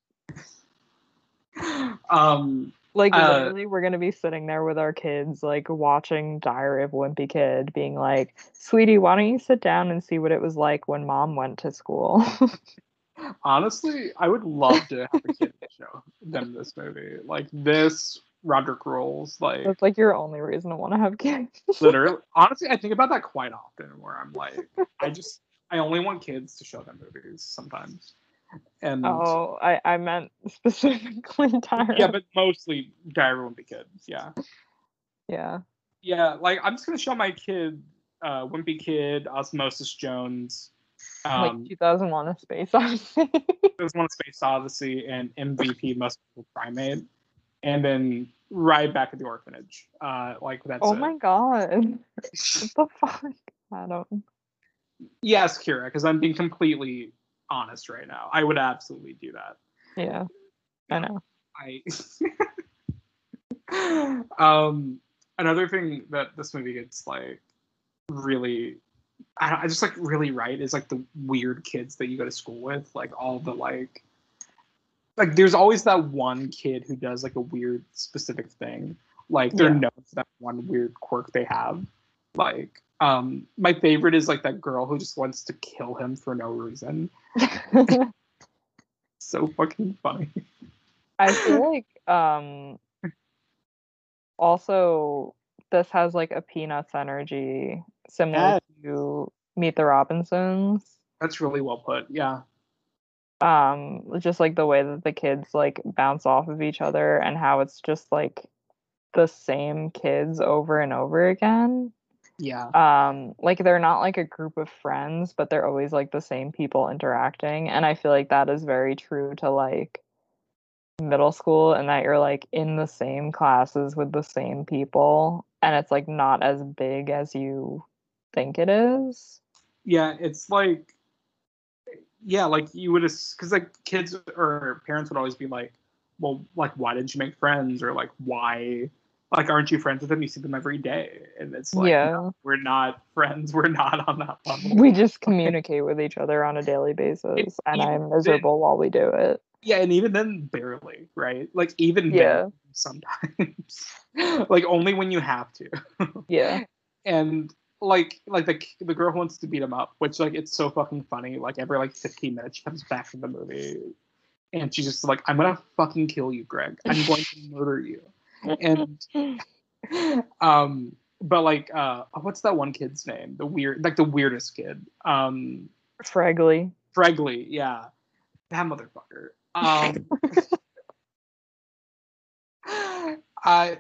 Um, Like Uh, literally we're going to be sitting there with our kids like watching Diary of a Wimpy Kid being like, "Sweetie, why don't you sit down and see what it was like when mom went to school?" honestly, I would love to have a kid show them this movie. Like this, Roderick Rules. Like That's like your only reason to want to have kids. literally, honestly, I think about that quite often. Where I'm like, I just, I only want kids to show them movies sometimes, and Oh, I, I meant specifically Tyra. yeah, but mostly Diary of a Wimpy Kid. Yeah, yeah. yeah. Like I'm just gonna show my kid, uh, Wimpy Kid, Osmosis Jones. Um, like 2001: A Space Odyssey. There's one Space Odyssey and MVP Most Primate, and then right back at the orphanage. Uh, like that's oh it. my god. What the fuck? Adam. Yes, Kyra, because I'm being completely honest right now. I would absolutely do that. Yeah. I know. I um another thing that this movie gets like really I, don't- I just like really right is like the weird kids that you go to school with like all the like like there's always that one kid who does like a weird specific thing like they're Yeah. known for that one weird quirk they have like um my favorite is like that girl who just wants to kill him for no reason so fucking funny I feel like um also this has like a peanuts energy similar Yeah. to Meet the Robinsons. that's really well put yeah um just like the way that the kids like bounce off of each other and how it's just like the same kids over and over again yeah. Um like they're not like a group of friends but they're always like the same people interacting and i feel like that is very true to like middle school and that you're like in the same classes with the same people and it's like not as big as you think it is. Yeah it's like yeah like you would because like kids or parents would always be like well like why didn't you make friends? or like why like aren't you friends with them you see them every day and it's like Yeah. no, we're not friends we're not on that level we just communicate with each other on a daily basis and i'm miserable while we do it yeah and even then barely right like even Yeah. then sometimes like only when you have to yeah and like like the the girl who wants to beat him up, which like it's so fucking funny. Like every like 15 minutes she comes back to the movie and she's just like, I'm gonna fucking kill you, Greg. I'm going to murder you. And um but like uh what's that one kid's name? The weird like the weirdest kid. Um Fragley. Fregley, yeah. That motherfucker. Um I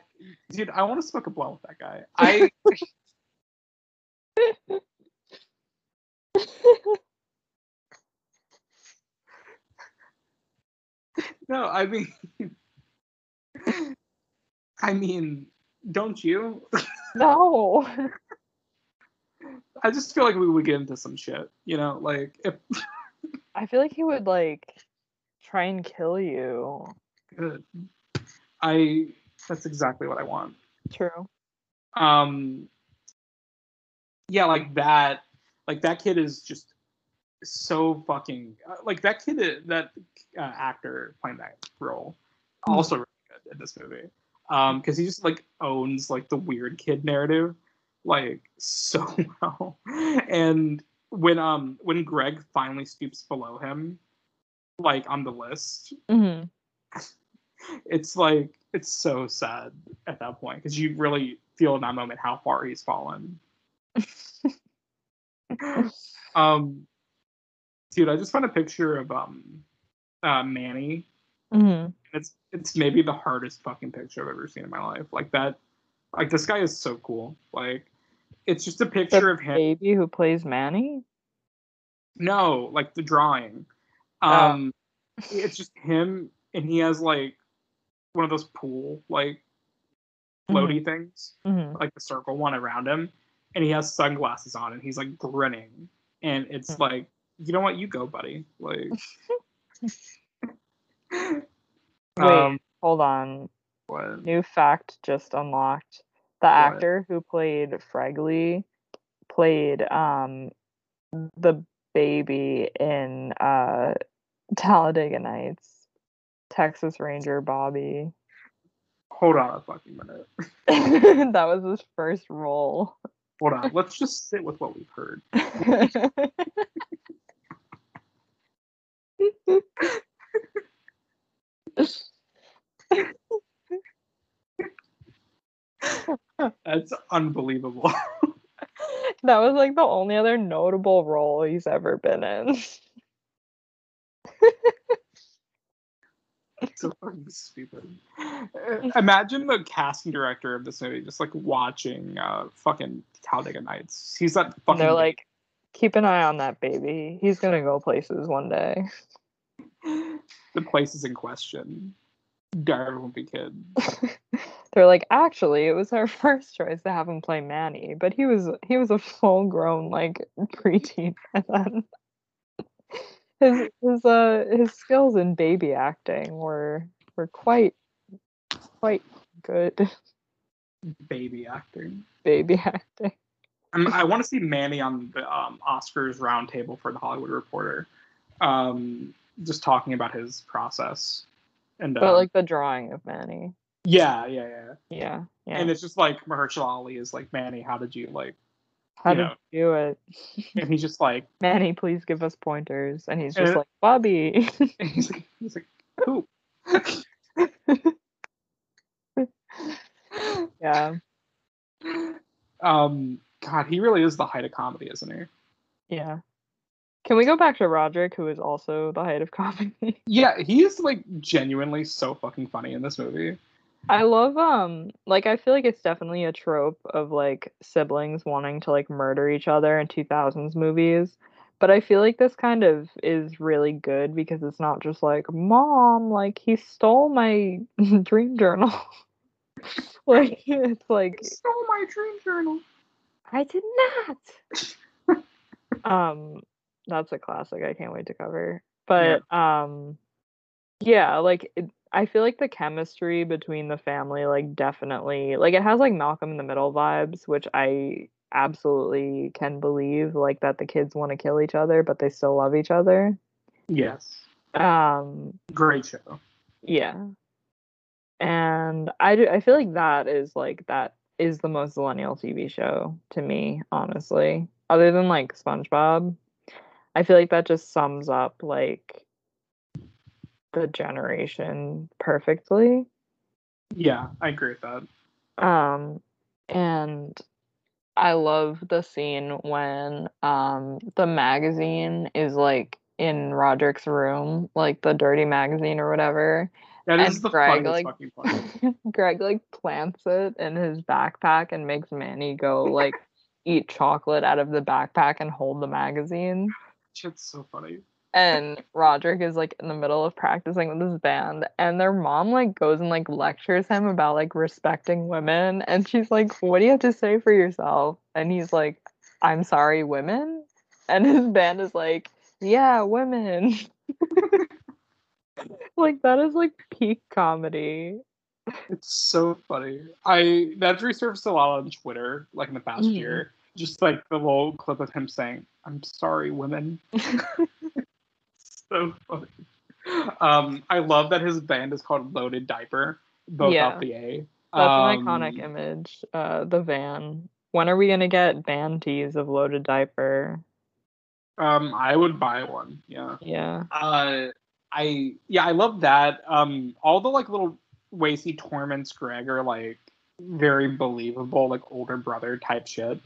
dude, I want to smoke a blunt with that guy. I No, I mean, I mean, don't you? No. I just feel like we would get into some shit, you know, like if I feel like he would like try and kill you. good. I that's exactly what I want. True. Um, yeah, like that, like that kid is just so fucking like that kid, that uh, actor playing that role, also really good in this movie. Um, because he just like owns like the weird kid narrative, like so well. And when um when Greg finally stoops below him, like on the list, hmm it's like it's so sad at that point because you really feel in that moment how far he's fallen. um, dude, I just found a picture of um, uh, Manny. Hmm It's it's maybe the hardest fucking picture I've ever seen in my life. Like that, like this guy is so cool. Like, it's just a picture The of him. baby who plays Manny. No, like the drawing. Oh. Um, it's just him, and he has like one of those pool like floaty things, Mhm. like the circle one around him, and he has sunglasses on and he's like grinning, and it's Mhm. like, you know what, you go, buddy. Like, Wait, um, hold on. what? New fact just unlocked. The What? actor who played Fregley played um the baby in uh Talladega Nights. Texas Ranger Bobby. Hold on a fucking minute. that was his first role. Hold on. Let's just sit with what we've heard. That's unbelievable. that was like the only other notable role he's ever been in. so fucking stupid. Imagine the casting director of this movie just like watching uh fucking Talladega Nights. He's that fucking they're like, keep an eye on that baby. He's gonna go places one day. The places in question. Of a Wimpy Kid. They're like, actually, it was our first choice to have him play Manny, but he was he was a full grown like preteen by then. His his uh his skills in baby acting were were quite quite good Baby acting. baby acting. I'm, I want to see Manny on the um, Oscars roundtable for the Hollywood Reporter, um, just talking about his process. And But uh, like the drawing of Manny. yeah, yeah, yeah. Yeah. Yeah. And it's just like Mahershala Ali is like, Manny, how did you like? How you did know. you do it? And he's just like, Manny, please give us pointers. And he's just Uh, like, Bobby. and he's like, he's like, poop. yeah. Um, God, he really is the height of comedy, isn't he? Yeah. Can we go back to Roderick, who is also the height of comedy? Yeah, he is like genuinely so fucking funny in this movie. I love um like I feel like it's definitely a trope of like siblings wanting to like murder each other in 2000s movies. But I feel like this kind of is really good because it's not just like mom like he stole my dream journal. like it's like Stole my dream journal. I did not. um, that's a classic. I can't wait to cover. But um, yeah, like it, I feel like the chemistry between the family, like definitely, like it has like Malcolm in the Middle vibes, which I absolutely can believe, like that the kids want to kill each other, but they still love each other. Yes, Um, great show. yeah. And I do, I feel like that is like that is the most millennial TV show to me, honestly. Other than like SpongeBob, I feel like that just sums up like the generation perfectly. Yeah, I agree with that. Um and I love the scene when um the magazine is like in Roderick's room, like the dirty magazine or whatever. That is And the Greg, like-. Greg like plants it in his backpack and makes Manny go like eat chocolate out of the backpack and hold the magazine. Shit's so funny. And Roderick is like in the middle of practicing with his band, and their mom like goes and like lectures him about like respecting women. And she's like, What do you have to say for yourself? And he's like, I'm sorry, women. And his band is like, Yeah, women. like, that is like peak comedy. It's so funny. I that's resurfaced a lot on Twitter, like in the past Mhm. year. Just like the little clip of him saying, "I'm sorry, women." so funny. Um, I love that his band is called Loaded Diaper, both Yeah. out the A. That's Um, an iconic image. Uh, the van. When are we gonna get band tees of loaded diaper? Um, I would buy one. Yeah. Yeah. Uh, I yeah, I love that. Um, all the like little ways he torments Greg are like very believable, like older brother type shit.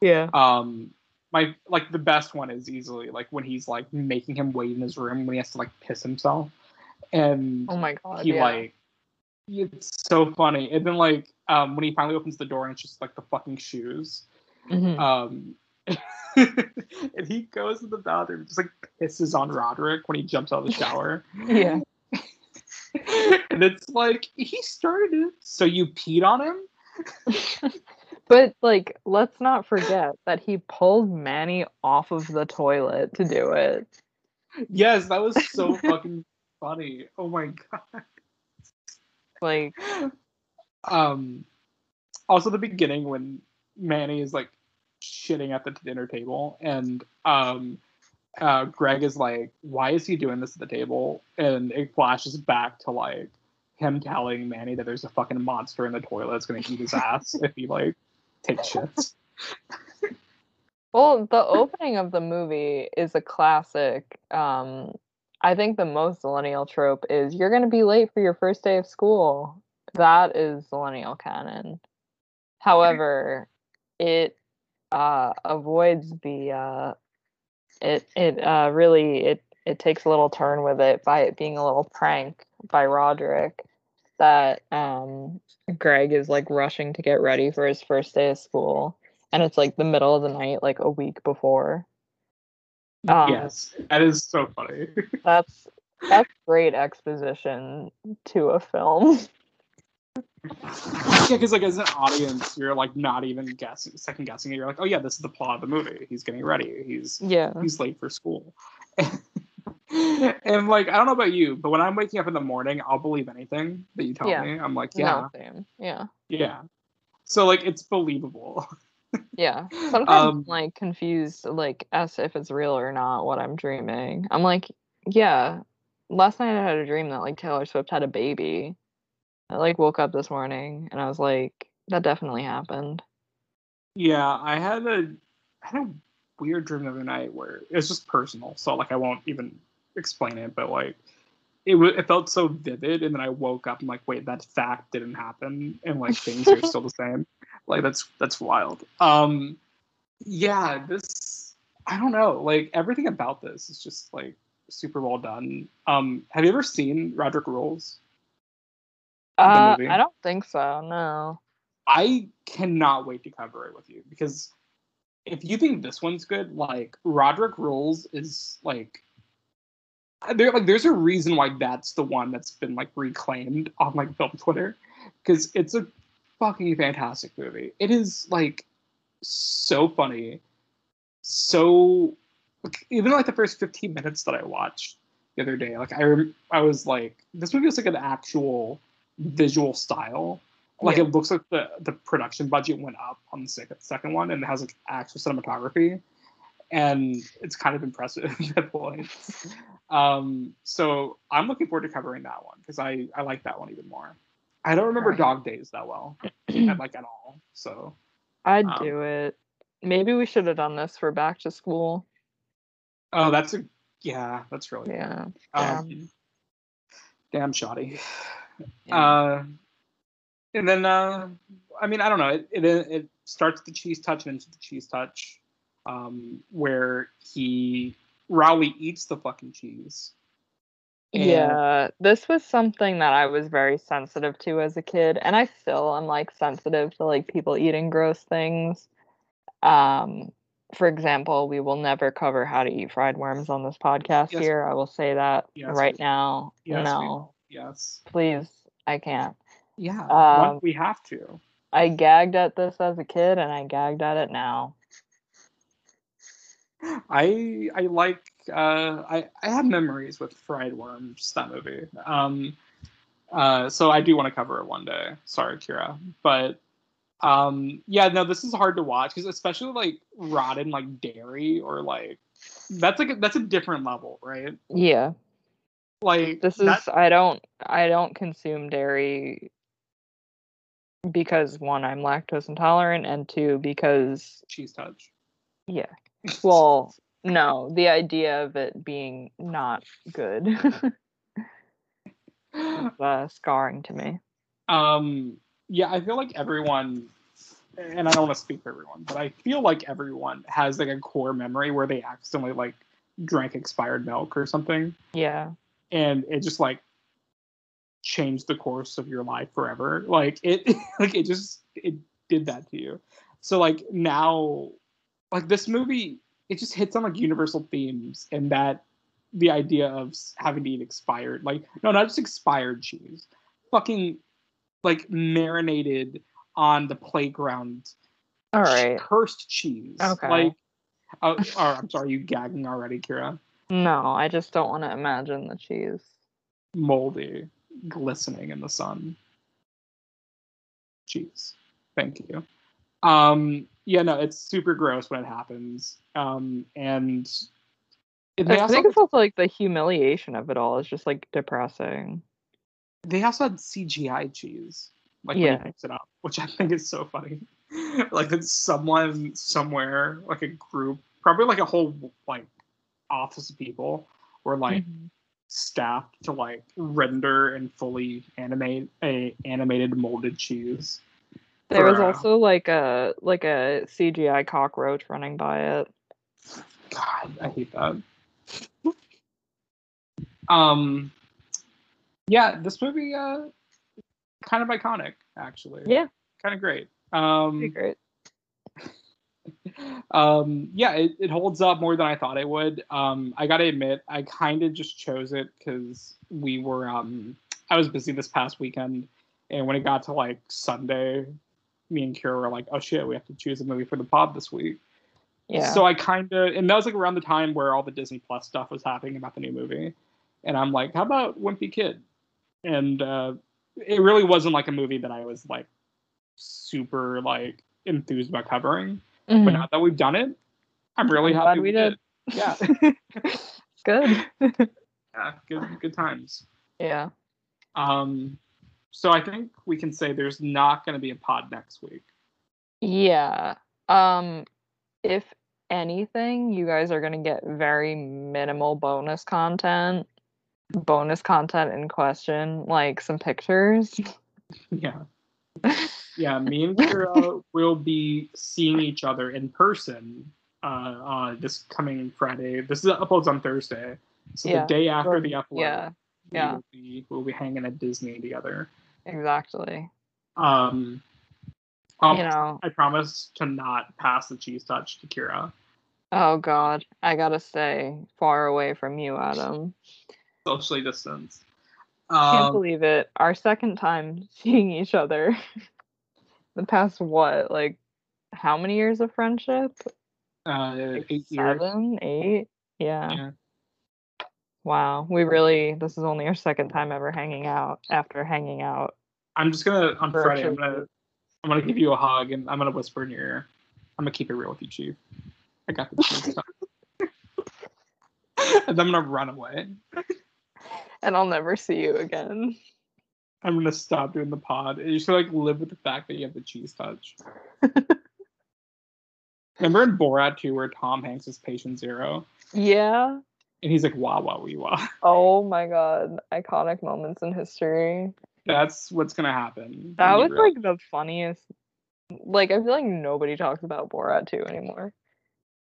Yeah. Um, my like the best one is easily like when he's like making him wait in his room when he has to like piss himself, and Oh my god. he yeah. like it's so funny. And then like um when he finally opens the door and it's just like the fucking shoes. Mhm. Um, and he goes to the bathroom, just like pisses on Roderick when he jumps out of the shower. yeah. and it's like he started it, so you peed on him. But like, let's not forget that he pulled Manny off of the toilet to do it. Yes, that was so fucking funny. Oh my god. Like, Um, also the beginning when Manny is like shitting at the dinner table, and um, uh, Greg is like, "Why is he doing this at the table?" And it flashes back to like him telling Manny that there's a fucking monster in the toilet that's gonna eat his ass if he like well, the opening of the movie is a classic. Um, I think the most millennial trope is you're going to be late for your first day of school. That is millennial canon. However, it uh, avoids the uh, it it uh, really it it takes a little turn with it by it being a little prank by Roderick that um, Greg is like rushing to get ready for his first day of school, and it's like the middle of the night, like a week before. Um, yes, that is so funny. That's that's great exposition to a film. yeah, because like as an audience, you're like not even guessing, second guessing it. You're like, oh yeah, this is the plot of the movie. He's getting ready. He's Yeah. he's late for school. and like I don't know about you, but when I'm waking up in the morning, I'll believe anything that you tell Yeah. me. I'm like, yeah, No. Yeah. yeah. So like it's believable. Yeah. Sometimes Um, I'm like confused, like as if it's real or not what I'm dreaming. I'm like, yeah. Last night I had a dream that like Taylor Swift had a baby. I like woke up this morning and I was like, that definitely happened. Yeah, I had a I had a weird dream the other night where it was just personal, so like I won't even explain it, but like it w- it felt so vivid, and then I woke up and like, wait, that fact didn't happen, and like things are still the same. Like that's that's wild. Um, yeah, this I don't know, like everything about this is just like super well done. Um, have you ever seen Roderick Rules? Uh. I don't think so. No. I cannot wait to cover it with you because if you think this one's good, like Roderick Rules is like there like there's a reason why that's the one that's been like reclaimed on like film Twitter because it's a fucking fantastic movie. It is like so funny, so like, even like the first 15 minutes that I watched the other day, like I rem- I was like this movie is like an actual visual style like Yeah. it looks like the the production budget went up on the second second one and it has like actual cinematography and it's kind of impressive at points um so i'm looking forward to covering that one because i i like that one even more i don't remember Right. dog days that well at, like at all so I'd Um, do it. Maybe we should have done this for back to school. oh that's a yeah that's really Yeah. um, damn shoddy Yeah. Uh, and then uh, I mean I don't know. It, it it starts the cheese touch and into the cheese touch, um, where he Rowley eats the fucking cheese. And- Yeah, this was something that I was very sensitive to as a kid, and I still am like sensitive to like people eating gross things. Um, for example, we will never cover how to eat fried worms on this podcast Yes. here. I will say that Yes, right now. Yes, no. Yes. please, I can't. Yeah. Um, we have to. I gagged at this as a kid, and I gagged at it now. I I like uh, I I have memories with fried worms that movie. Um, uh, so I do want to cover it one day. Sorry, Kyra, but um, yeah, no, this is hard to watch because especially like rotten like dairy or like that's like a, that's a different level, right? Yeah, Like this is. that- I don't. I don't consume dairy because one, I'm lactose intolerant, and two, because cheese touch. yeah. Well, no, the idea of it being not good is uh, scarring to me. um yeah i feel like everyone and i don't want to speak for everyone but i feel like everyone has like a core memory where they accidentally like drank expired milk or something. Yeah, and it just like changed the course of your life forever. Like it like it just it did that to you. So like now like this movie it just hits on like universal themes and that the idea of having to eat expired, like no, not just expired cheese, fucking like marinated on the playground All right. cursed cheese. Okay. Like, oh, oh, I'm sorry, you gagging already, Kyra? No, I just don't want to imagine the cheese. Moldy, glistening in the sun. Cheese. Thank you. Um, yeah, no, it's super gross when it happens. Um, and I also, think it's also like the humiliation of it all is just like depressing. they also had CGI cheese, like when Yeah. you it up, which I think is so funny. like that someone somewhere, like a group, probably like a whole like office of people, were like Mhm. staffed to like render and fully animate a animated molded cheese. There was also like a like a CGI cockroach running by it. God, I hate that. um, yeah, this movie, uh, kind of iconic, actually. Yeah. kind of great. Pretty Um, great. um, yeah, it, it holds up more than I thought it would. Um, I gotta admit, I kind of just chose it because we were, um, I was busy this past weekend, and when it got to like Sunday, me and Kyra were like, "Oh shit, we have to choose a movie for the pod this week." Yeah. So I kind of, and that was like around the time where all the Disney Plus stuff was happening about the new movie, and I'm like, how about Wimpy Kid? And uh, it really wasn't like a movie that I was like super like enthused about covering. But Mhm. now that we've done it, I'm really I'm happy glad we did. did. Yeah, Good. yeah, good good times. yeah. Um, so I think we can say there's not going to be a pod next week. Yeah. Um if anything, you guys are going to get very minimal bonus content. Bonus content in question, like some pictures. Yeah. Yeah, me and Kyra will be seeing each other in person uh, uh this coming Friday. This is uploads on Thursday. So Yeah, the day after the upload, yeah, yeah. will be we'll be hanging at Disney together. Exactly. Um, um, you know, I promise to not pass the cheese touch to Kyra. oh god, I got to stay far away from you, Adam. Socially distanced. Um, can't believe it. Our second time seeing each other. the past what? Like how many years of friendship? uh, Like eight years. seven, eight? Yeah. Yeah. Wow. We really this is only our second time ever hanging out after hanging out. I'm just gonna on Friday. I'm gonna I'm gonna give you a hug and I'm gonna whisper in your ear. I'm gonna keep it real with you, Chief. I got the cheese touch. and I'm gonna run away. And I'll never see you again. I'm gonna stop doing the pod. You should like live with the fact that you have the cheese touch. Remember in Borat 2 where Tom Hanks is patient zero Yeah. And he's like wah wah wee wah. Oh my god. Iconic moments in history. That's what's gonna happen. That was you like the funniest like I feel like nobody talks about Borat 2 anymore.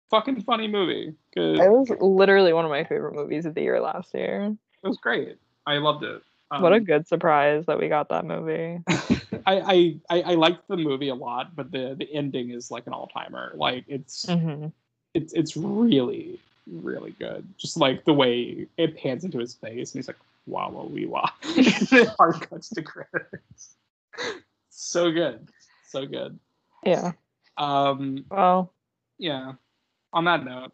fucking funny movie. Good. It was literally one of my favorite movies of the year last year. It was great. I loved it. what a Um, good surprise that we got that movie. I, I, I liked the movie a lot, but the the ending is like an all timer. Like it's hmm it's it's really really good. Just like the way it pans into his face, and he's like wow wow wee wah. Hard cuts to credits. So good, so good. Yeah. Um, Well, yeah. On that note,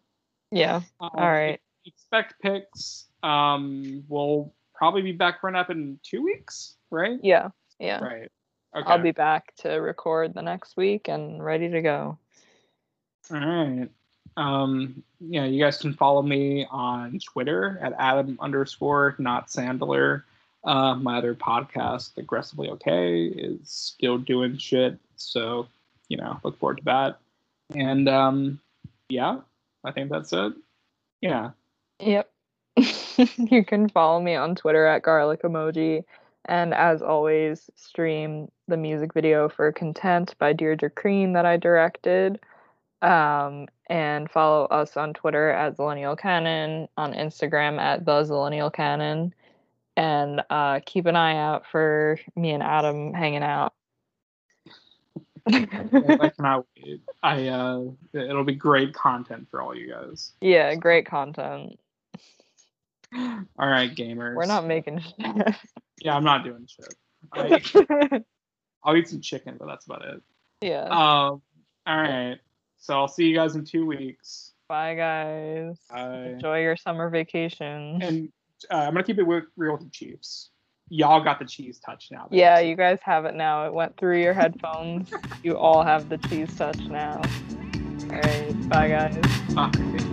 yeah. um, All right. Expect picks. Um, we'll probably be back run up in two weeks, right? Yeah. Yeah. Right. Okay. I'll be back to record the next week and ready to go. All right. Um, yeah, you guys can follow me on Twitter at Adam underscore not Sandler. Uh, my other podcast, Aggressively Okay, is still doing shit. So, you know, look forward to that. And um, yeah, I think that's it. Yeah. Yep. you can follow me on Twitter at garlic emoji. And as always, stream the music video for Content by Deirdre Crean that I directed. Um, and follow us on Twitter at Zillennial Canon, on Instagram at the Zillennial Canon. And uh, keep an eye out for me and Adam hanging out. I cannot wait. I uh, it'll be great content for all you guys. yeah, great content. All right, gamers. We're not making shit. Yeah, I'm not doing shit. I, I'll eat some chicken, but that's about it. yeah. Um. All right. So I'll see you guys in two weeks. Bye, guys. Bye. Enjoy your summer vacation. And uh, I'm gonna keep it real with the Chiefs. Y'all got the cheese touch now. Yeah, you guys have it now. It went through your headphones. you all have the cheese touch now. All right. Bye, guys. Bye.